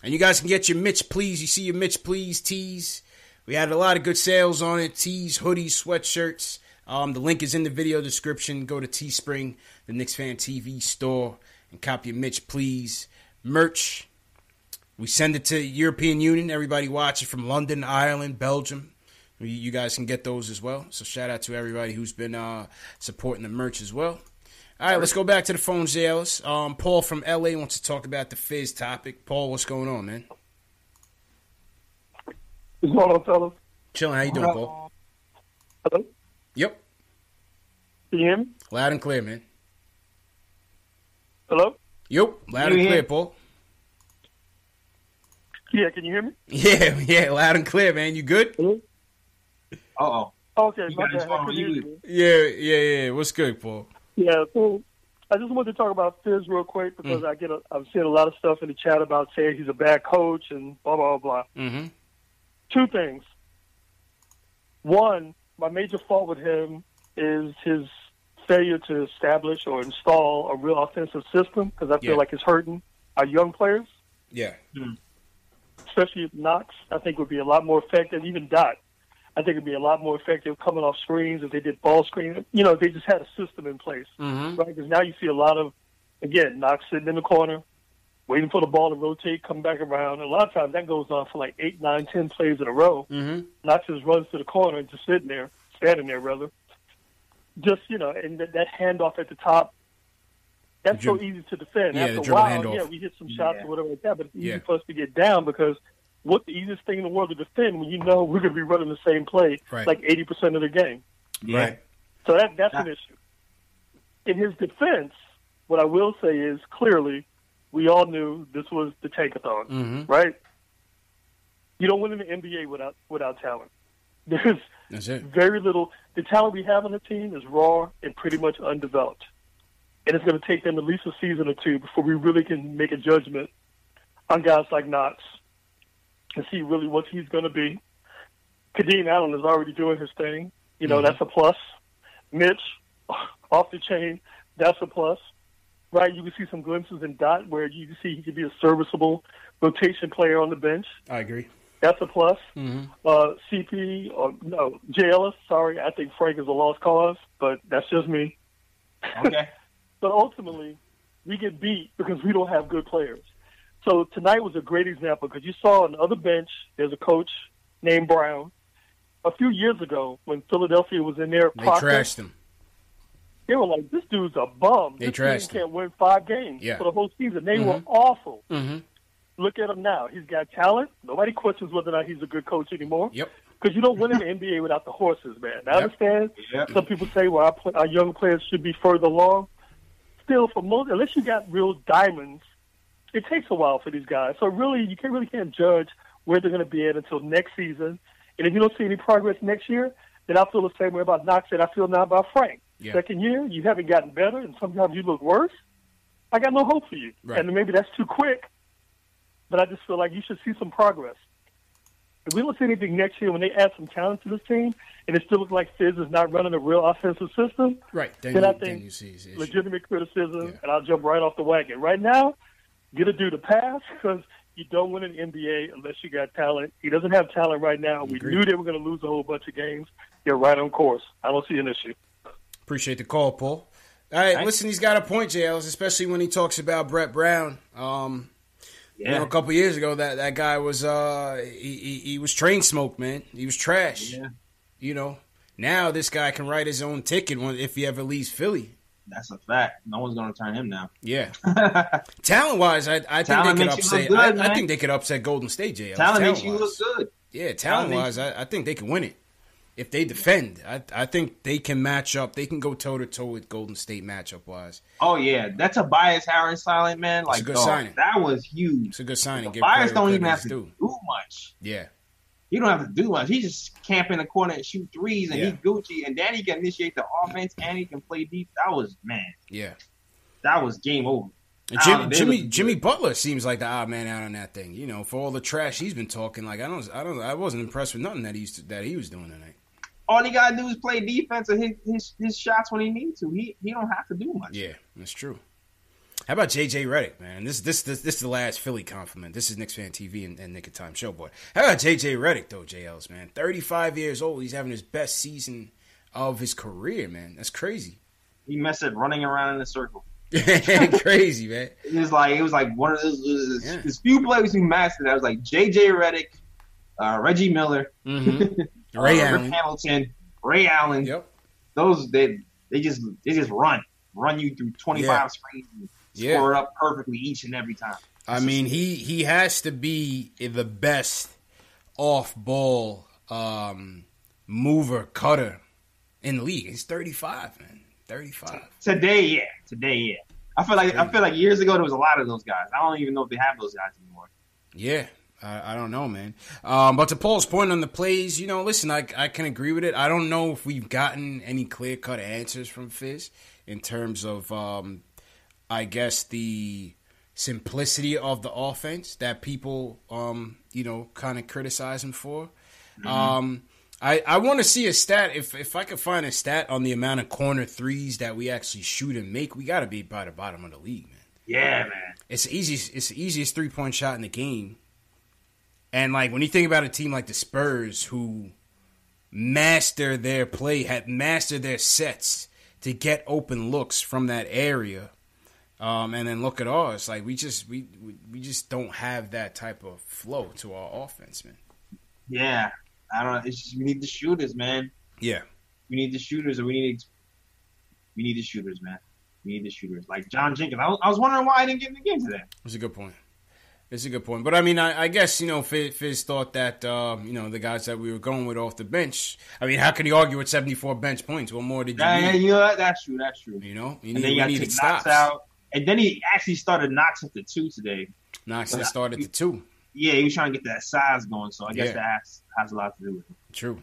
And you guys can get your Mitch Please. You see your Mitch Please tees. We had a lot of good sales on it. Tees, hoodies, sweatshirts. Um, the link is in the video description. Go to Teespring, the Knicks Fan TV store, and cop your Mitch Please merch. We send it to European Union. Everybody watch it from London, Ireland, Belgium. You- You guys can get those as well. So shout out to everybody who's been uh, supporting the merch as well. All right, let's go back to the phone, Zales. Um, Paul from LA wants to talk about the Fizz topic. Paul, what's going on, man? What's going on, fellas? Chilling. How you doing, Paul? Hello? Yep. Can you hear me? Loud and clear, man. Hello? Yep. Loud and clear, hear- Paul. Yeah, can you hear me? Yeah, yeah, loud and clear, man. You good? Uh oh. Okay, You my bad. I phone couldn't hear muted. you. Yeah, yeah, yeah. What's good, Paul? Yeah, so I just wanted to talk about Fizz real quick because I get a, I'm seeing a lot of stuff in the chat about saying he's a bad coach and blah blah blah. Mm-hmm. Two things. One, my major fault with him is his failure to establish or install a real offensive system because I feel Yeah. like it's hurting our young players. Yeah. especially Knox, I think would be a lot more effective. Even Dot, I think it'd be a lot more effective coming off screens if they did ball screen. You know, if they just had a system in place, Mm-hmm. right? Because now you see a lot of again, Knox sitting in the corner, waiting for the ball to rotate, come back around. And a lot of times that goes on for like eight, nine, ten plays in a row. Mm-hmm. Knox just runs to the corner and just sitting there, standing there rather. Just you know, and that, that handoff at the top. That's so easy to defend. Yeah, the After a dribble while, handoff. yeah, we hit some shots Yeah. or whatever like that, but it's easy Yeah. for us to get down because what the easiest thing in the world to defend when you know we're going to be running the same play Right. like eighty percent of the game. Right. So that that's an issue. In his defense, what I will say is clearly we all knew this was the tankathon, Mm-hmm. right? You don't win in the NBA without without talent. There's That's it. very little. The talent we have on the team is raw and pretty much undeveloped, and it's going to take them at least a season or two before we really can make a judgment on guys like Knox and see really what he's going to be. Kadeem Allen is already doing his thing. You know, Mhm. that's a plus. Mitch, off the chain, that's a plus. Right? You can see some glimpses in Dot where you can see he could be a serviceable rotation player on the bench. I agree. That's a plus. Mm-hmm. Uh, CP, or no, J. Ellis, sorry, I think Frank is a lost cause, but that's just me. Okay. But ultimately, we get beat because we don't have good players. So tonight was a great example because you saw on the other bench, there's a coach named Brown. A few years ago, when Philadelphia was in there, They process, trashed him. They were like, "This dude's a bum. They this team can't win five games Yeah. for the whole season." They were Mhm. awful. Mm-hmm. Look at him now. He's got talent. Nobody questions whether or not he's a good coach anymore. Yep. Because you don't win in the NBA without the horses, man. I Yep. understand. Yep. Some people say, well, our, pl- our young players should be further along. Still, for most, unless you got real diamonds, it takes a while for these guys. So really, you can't really can't judge where they're going to be at until next season. And if you don't see any progress next year, then I feel the same way about Knox that I feel now about Frank. Yeah. Second year, you haven't gotten better, and sometimes you look worse. I got no hope for you. Right. And maybe that's too quick, but I just feel like you should see some progress. If we don't see anything next year when they add some talent to this team, and it still looks like Fizz is not running a real offensive system, Right. Then, Then you, I think then legitimate criticism, Yeah. and I'll jump right off the wagon. Right now, get a dude to pass because you don't win an NBA unless you got talent. He doesn't have talent right now. We Agreed. knew they were going to lose a whole bunch of games. They're right on course. I don't see an issue. Appreciate the call, Paul. All right, Thanks. listen, he's got a point, JLs, especially when he talks about Brett Brown. Um, you know, a couple years ago, that, that guy was uh, he, he, he was train smoke, man. He was trash. Yeah. You know, now this guy can write his own ticket when, if he ever leaves Philly. That's a fact. No one's going to turn him down. Yeah, talent wise, I, I think they could makes you look upset. good, I, I think they could upset Golden State. JLs. Talent makes you look good. Yeah, Talent talent wise, I, I think they can win it if they defend. I, I think they can match up. They can go toe to toe with Golden State matchup wise. Oh yeah, that's a bias Harris silent man. Like a good dog, signing. that was huge. It's a good signing. Give Bias don't even have to do much. Yeah, He don't have to do much. He just camp in the corner and shoot threes, and Yeah. he Gucci, and then he can initiate the offense and he can play deep. That was man, yeah. that was game over. And Ah, Jim, they Jimmy Jimmy. Butler seems like the odd man out on that thing. You know, for all the trash he's been talking, like I don't, I don't, I wasn't impressed with nothing that he used to, that he was doing tonight. All he gotta do is play defense and hit his, his shots when he needs to. He he don't have to do much. Yeah, that's true. How about JJ Redick, man? This this this, this is the last Philly compliment. This is Knicks fan TV and, and Nick of Time Show boy. How about JJ Redick though? JL's man, thirty five years old. He's having his best season of his career, man. That's crazy. He messed up running around in a circle. crazy, man. It was like it was like one of those. those Yeah. There's few players who mastered that. It was like J.J. Redick, uh, Reggie Miller, Mm-hmm. Ray uh, Allen. Hamilton, Ray Allen. Yep. Those they they just they just run run you through 25 Yeah. screens and Yeah. score it up perfectly each and every time. I mean, he he has to be the best off ball um, mover cutter in the league. He's thirty five, man. Thirty five. Today, yeah, today, yeah. I feel like I feel like years ago there was a lot of those guys. I don't even know if they have those guys anymore. Yeah, I, I don't know, man. Um, but to Paul's point on the plays, you know, listen, I, I can agree with it. I don't know if we've gotten any clear cut answers from Fizz in terms of, um, I guess, the simplicity of the offense that people, um, you know, kind of criticize him for. Um, I, I want to see a stat. If if I could find a stat on the amount of corner threes that we actually shoot and make, we got to be by the bottom of the league, man. Yeah, man. It's the easiest. It's the easiest three point shot in the game. And like when you think about a team like the Spurs, who master their play, had mastered their sets to get open looks from that area. Um, and then look at ours. Like we just we, we we just don't have that type of flow to our offense, man. Yeah, I don't know. It's just we need the shooters, man. Yeah. We need the shooters, and we need we need the shooters, man. We need the shooters. Like John Jenkins. I was, I was wondering why I didn't get in the game today. That's a good point. It's a good point. But I mean, I, I guess you know, Fizz, Fizz thought that um, you know the guys that we were going with off the bench. I mean, how can you argue with seventy four bench points? What more did you Yeah, yeah, need? know, that's true. That's true. You know, you and need, then you got to needed take Knox out, and then he actually started Knox at the two today. Knox started the two. Yeah, he was trying to get that size going, so I guess Yeah. that has, has a lot to do with it. True.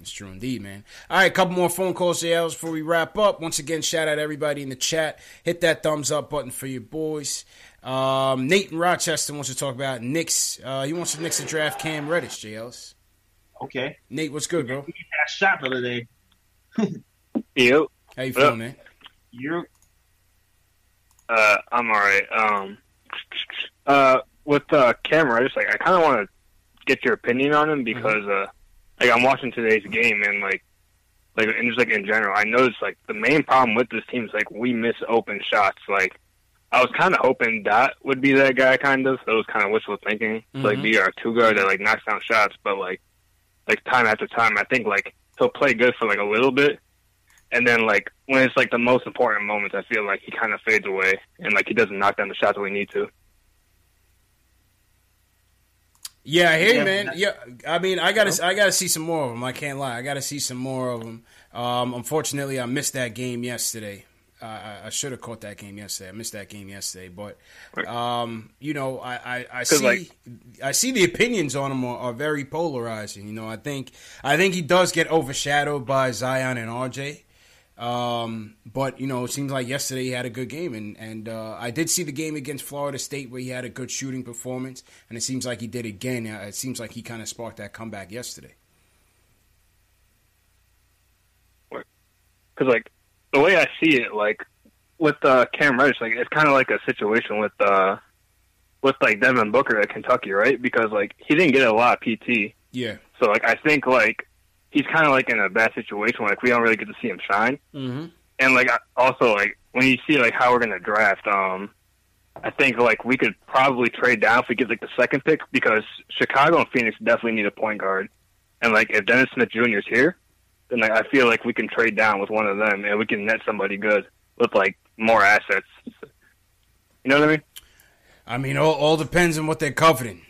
It's true indeed, man. All right, a couple more phone calls, JLs, before we wrap up. Once again, shout out everybody in the chat. Hit that thumbs up button for your boys. Um, Nate in Rochester wants to talk about Knicks. Uh, he wants the Knicks to draft Cam Reddish, JLs. Okay. Nate, what's good, bro? He hit that shot the other day. Yo. How you feeling, up? man? You're Uh, I'm all right. Um, uh, with uh, Cameron, I just like I kind of want to get your opinion on him because uh, like I'm watching today's game and like like and just like in general, I noticed like the main problem with this team is like we miss open shots. Like I was kind of hoping that would be that guy, kind of. That was kind of wishful thinking, to, like mm-hmm. be our two guard that like knocks down shots. But like like time after time, I think like he'll play good for like a little bit, and then like when it's like the most important moments, I feel like he kind of fades away and like he doesn't knock down the shots that we need to. Yeah, I hear you, man. Yeah, I mean, I gotta, I gotta see some more of them. I can't lie. I gotta see some more of them. Um, unfortunately, I missed that game yesterday. Uh, I, I should have caught that game yesterday. I missed that game yesterday, but um, you know, I, I, I see, like- I see the opinions on him are, are very polarizing. You know, I think, I think he does get overshadowed by Zion and RJ. Um, but you know, it seems like yesterday he had a good game, and and uh, I did see the game against Florida State where he had a good shooting performance, and it seems like he did again. Uh, It seems like he kind of sparked that comeback yesterday. Because like the way I see it, like with uh, Cam Reddish, like it's kind of like a situation with uh, with like Devin Booker at Kentucky, right? Because like he didn't get a lot of PT, Yeah. so like I think like he's kind of like in a bad situation. Like we don't really get to see him shine. Mm-hmm. and like also like when you see like how we're gonna draft, um, I think like we could probably trade down if we get like the second pick because Chicago and Phoenix definitely need a point guard, and like if Dennis Smith Jr. is here, then like, I feel like we can trade down with one of them and we can net somebody good with like more assets. You know what I mean? I mean, all, all depends on what they're covering.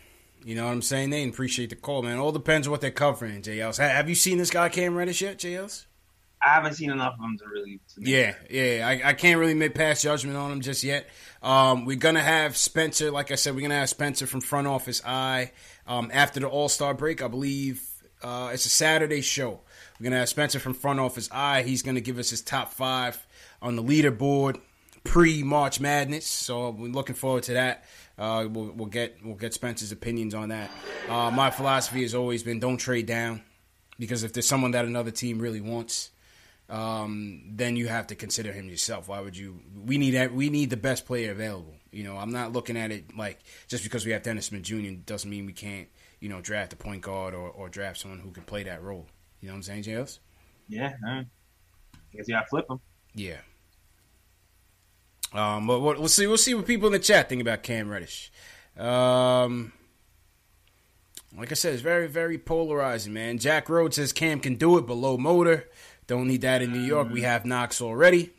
You know what I'm saying? They appreciate the call, man. All depends on what they're covering, JLs. Have you seen this guy Cam Reddish yet, JLs? I haven't seen enough of him to really. To make Yeah, yeah. I, I can't really make pass judgment on him just yet. Um, we're gonna have Spencer, like I said, we're gonna have Spencer from Front Office Eye um, after the All Star break. I believe uh, it's a Saturday show. We're gonna have Spencer from Front Office Eye. He's gonna give us his top five on the leaderboard pre March Madness. So we're looking forward to that. Uh, we'll, we'll get we'll get Spencer's opinions on that. Uh, my philosophy has always been don't trade down because if there's someone that another team really wants, um, then you have to consider him yourself. Why would you? We need we need the best player available. You know, I'm not looking at it like just because we have Dennis Smith Jr. doesn't mean we can't you know draft a point guard or, or draft someone who can play that role. You know what I'm saying, JS? Yeah, I guess you gotta flip him. Yeah. Um, but what, we'll see. We'll see what people in the chat think about Cam Reddish. Um, like I said, it's very, very polarizing, man. Jack Rhodes says Cam can do it, but low motor. Don't need that in New York. We have Knox already.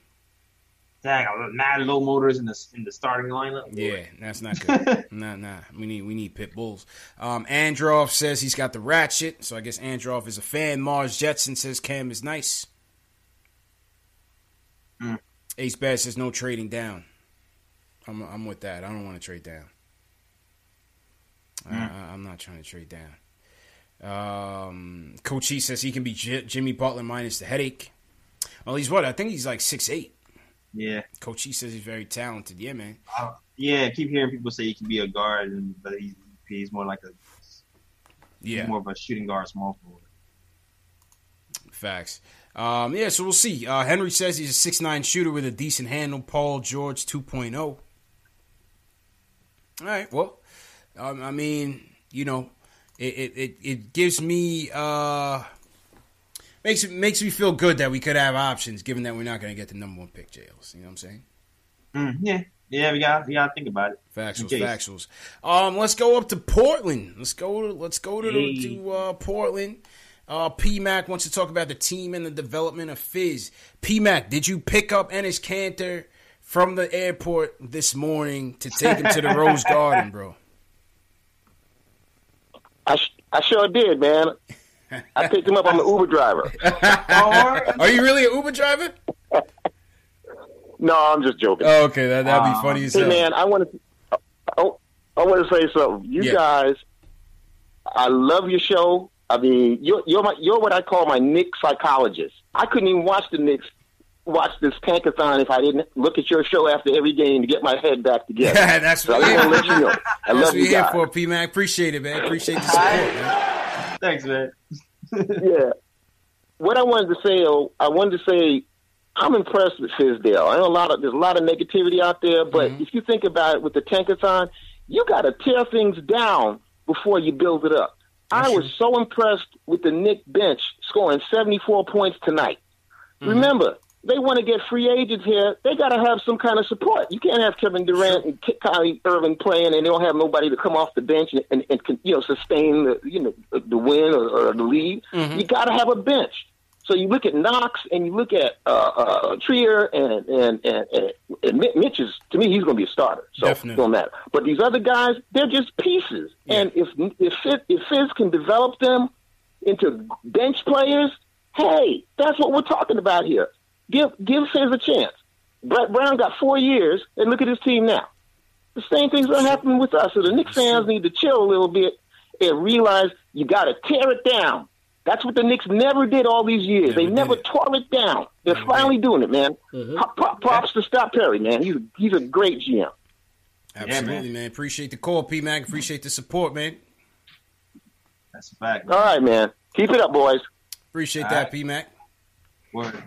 Dang, I mad low motors in the in the starting lineup. Yeah, that's not good. nah, nah. We need we need pit bulls. Um, Androff says he's got the ratchet, so I guess Androff is a fan. Mars Jetson says Cam is nice. Mm. Ace Bad says no trading down. I'm I'm with that. I don't want to trade down. I, I, I'm not trying to trade down. Um, Coach E says he can be J- Jimmy Butler minus the headache. Well, he's what? I think he's like six eight. Yeah. Coach E says he's very talented. Yeah, man. Uh, yeah, I keep hearing people say he can be a guard, and but he, he's more like a Yeah. he's more of a shooting guard, small forward. Facts. Um, yeah, so we'll see. Uh, Henry says he's a six nine shooter with a decent handle. Paul George 2.0. All right, well, um, I mean, you know, it, it, it, gives me uh, makes it makes me feel good that we could have options, given that we're not going to get the number one pick, Jails. You know what I'm saying? Mm, yeah, Yeah, we got we got to think about it. Factuals, factuals. Um, let's go up to Portland. Let's go. To, let's go to, Hey. to uh, Portland. Uh, P Mac wants to talk about the team and the development of Fizz. P Mac, did you pick up Enes Kanter from the airport this morning to take him to the Rose Garden, bro? I, sh- I sure did, man. I picked him up. I'm an Uber driver. Are you really an Uber driver? No, I'm just joking. Oh, okay, that that'd be funny as Hey, hell. man, I want to. I, I want to say something. You Yeah. guys, I love your show. I mean, you're you're my you're what I call my Knicks psychologist. I couldn't even watch the Knicks, watch this tankathon if I didn't look at your show after every game to get my head back together. Yeah, That's so I what just we're want to let you know. I That's love what you we're here guys. for, P Mac. Appreciate it, man. Appreciate the support, man. Thanks, man. yeah. What I wanted to say, oh, I wanted to say, I'm impressed with Fizdale. I know a lot of there's a lot of negativity out there, but Mm-hmm. if you think about it with the tankathon, you got to tear things down before you build it up. I was so impressed with the Knick bench scoring 74 points tonight. Mm-hmm. Remember, they want to get free agents here. They got to have some kind of support. You can't have Kevin Durant and Kyrie Irving playing, and they don't have nobody to come off the bench and, and, and you know sustain the you know the win or, or the lead. Mm-hmm. You got to have a bench. So you look at Knox and you look at uh, uh, Trier and and and, and, and Mitch is to me he's going to be a starter. So Definitely. it don't matter. But these other guys, they're just pieces. And if if Fizz, if Fizz can develop them into bench players, hey, that's what we're talking about here. Give give Fizz a chance. Brett Brown got four years, and look at his team now. The same thing's going to happen with us. So the Knicks fans need to chill a little bit and realize you got to tear it down. That's what the Knicks never did all these years. they never tore it down. They're finally doing it, man. Mm-hmm. Pop- pop- Props to Scott Perry, man. He's a, he's a great GM. Absolutely, man. Appreciate the call, P Mac. Appreciate the support, man. That's a fact. All right, man. Keep it up, boys. Appreciate All that, right. P Mac. Word.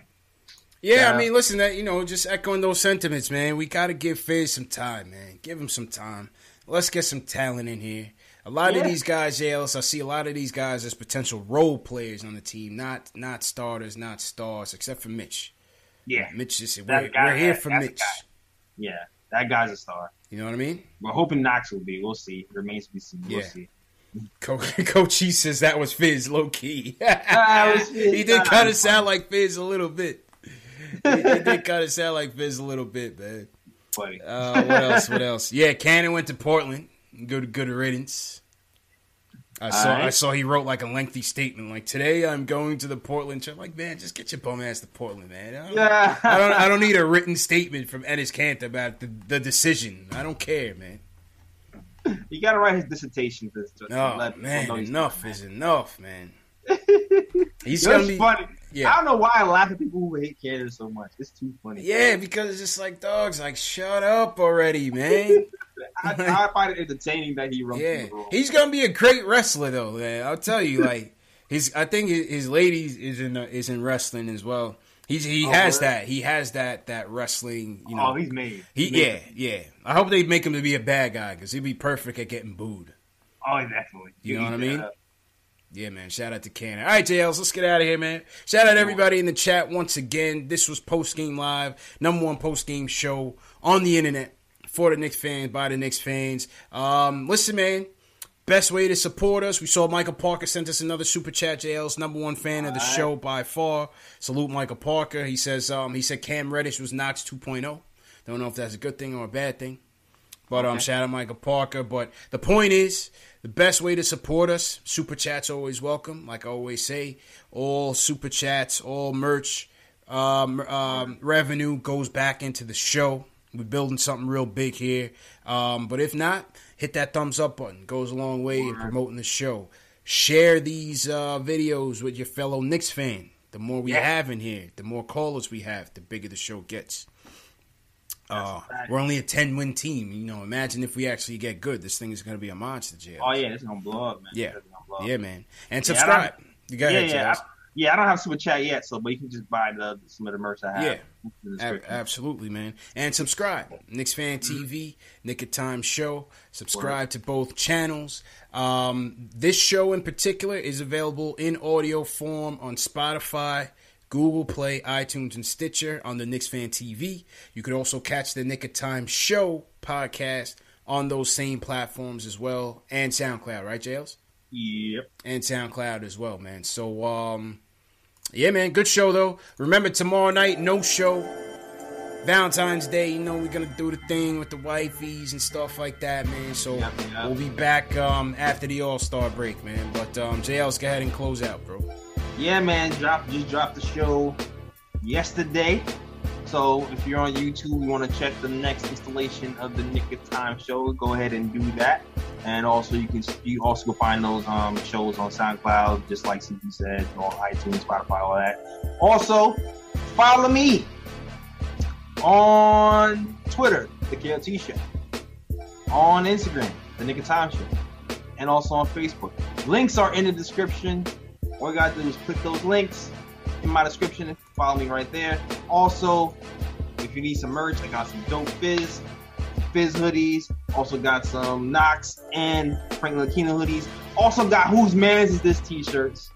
Yeah, Yeah. I mean, listen, that you know, just echoing those sentiments, man. We got to give Fizz some time, man. Give him some time. Let's get some talent in here. A lot Yeah. of these guys, JLS, I see a lot of these guys as potential role players on the team, not not starters, not stars, except for Mitch. Yeah. Mitch is we're, guy- we're here that- for Mitch. Yeah, that guy's a star. You know what I mean? We're hoping Knox will be. We'll see. Remains to be seen. We'll Yeah. see. Co- Coach he says that was Fizz, low key. Fizz. he did kind of sound like Fizz a little bit. he, he did kind of sound like Fizz a little bit, man. Funny. Uh, what else? What else? Yeah, Kanter went to Portland. Good, good riddance. I saw. Alright. I saw he wrote like a lengthy statement, like today I'm going to the Portland. Trip. Like, man, just get your bum ass to Portland, man. I don't, Yeah. I don't. I don't need a written statement from Enes Kanter about the, the decision. I don't care, man. You got to write his dissertation. To, to No, let people man, enough is enough, man. He's gonna be funny. Yeah. I don't know why I laugh at people who hate Canada so much. It's too funny. Yeah, because it's just like dogs. Like, shut up already, man. I, I find it entertaining that he runs Yeah, the role. he's gonna be a great wrestler, though. Man. I'll tell you, like his, I think his, lady is in uh, is in wrestling as well. He's he Oh, has word? that. He has that that wrestling. You know, Oh, he's made. He yeah made. yeah. I hope they make him to be a bad guy because he'd be perfect at getting booed. Oh, definitely. You know what I mean? that. Yeah, man. Shout out to Kanter. All right, JLs, let's get out of here, man. Shout out everybody in the chat once again. This was Post Game Live, number one post game show on the internet for the Knicks fans, by the Knicks fans. Um, listen, man. Best way to support us. We saw Michael Parker sent us another super chat. JL's number one fan of the show by far. Salute Michael Parker. He says um, he said Cam Reddish was Knox 2.0. Don't know if that's a good thing or a bad thing. But um, Okay. shout out Michael Parker. But the point is, the best way to support us, super chats always welcome. Like I always say, all super chats, all merch, um, um, revenue goes back into the show. We're building something real big here. Um, but if not, hit that thumbs up button. Goes a long way in promoting the show. Share these uh, videos with your fellow Knicks fan. The more we Yeah. have in here, the more callers we have, the bigger the show gets. Uh, we're only a 10 win team. You know, imagine if we actually get good. This thing is going to be a monster, jail. Oh yeah, it's gonna blow up, man. Yeah. It's blow up. Yeah, man. And subscribe. don't- you got yeah, ahead, yeah, yeah. I don't have super chat yet, so but you can just buy the some of the merch I have. Yeah. Ab- absolutely, man. And subscribe. Knicks Fan TV, Nick of Time Show. Subscribe to both channels. Um, this show in particular is available in audio form on Spotify, Google Play, iTunes, and Stitcher on the Knicks Fan TV. You can also catch the Nick of Time Show podcast on those same platforms as well, and SoundCloud, right, Jails? Yep. And SoundCloud as well, man. So, um, yeah, man, good show though. Remember tomorrow night, no show. Valentine's Day, you know, we're gonna do the thing with the wifeys and stuff like that, man. So Yep, yep. we'll be back um, after the All Star break, man. But um, JL's go ahead and close out, bro. Yeah, man, drop just dropped the show yesterday. So if you're on YouTube, you want to check the next installation of the Nick of Time show, go ahead and do that. And also you can you also can find those um shows on SoundCloud, just like CP said, on iTunes, Spotify, all that. Also, follow me on Twitter, the KLT Show, on Instagram, the Nick of Time Show, and also on Facebook. Links are in the description. All you gotta do is click those links in my description. Follow me right there. Also, if you need some merch, I got some dope fizz, fizz hoodies. Also got some Knox and Frank Ntilikina hoodies. Also got Whose Mans Is This t-shirts.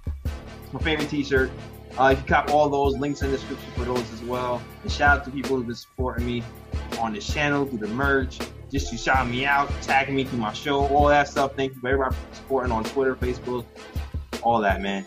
My favorite t-shirt. Uh, if you cop all those links in the description for those as well. And shout out to people who've been supporting me on this channel through the merch, just to shout me out, tagging me through my show, all that stuff. Thank you for everybody supporting on Twitter, Facebook, all that, man.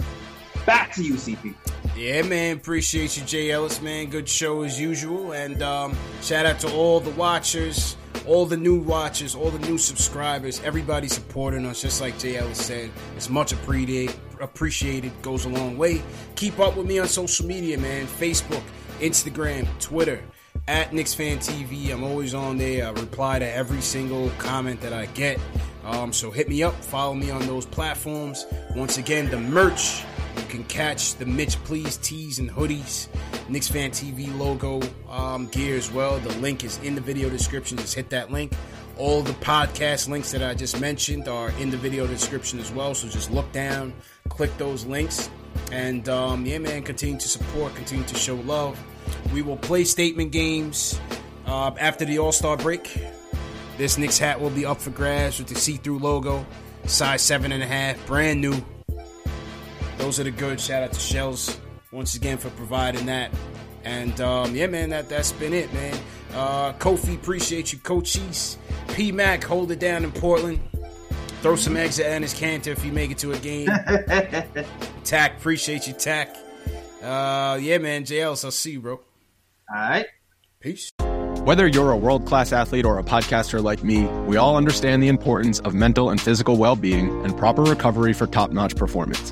Back to you, CP. Yeah, man. Appreciate you, Jay Ellis, man. Good show as usual. And um, shout out to all the watchers, all the new watchers, all the new subscribers, everybody supporting us. Just like Jay Ellis said, it's much appreciated. Appreciated goes a long way. Keep up with me on social media, man. Facebook, Instagram, Twitter, at Knicks Fan TV. I'm always on there. I reply to every single comment that I get. Um, so hit me up. Follow me on those platforms. Once again, the merch. Can catch the Mitch Please tees and hoodies, Knicks Fan TV logo um, gear as well. The link is in the video description. Just hit that link. All the podcast links that I just mentioned are in the video description as well. So just look down, click those links, and um, yeah, man, continue to support, continue to show love. We will play statement games uh, after the All Star break. This Knicks hat will be up for grabs with the see-through logo, size seven and a half, brand new. Those are the good. Shout out to Shells once again for providing that. And um, yeah, man, that that's been it, man. Uh, Kofi, appreciate you, Coaches. P Mac, hold it down in Portland. Throw some eggs at Enes Kanter if you make it to a game. Tack, appreciate you, Tack. Uh, yeah, man, JLs, I'll see you, bro. All right. Peace. Whether you're a world class athlete or a podcaster like me, we all understand the importance of mental and physical well being and proper recovery for top notch performance.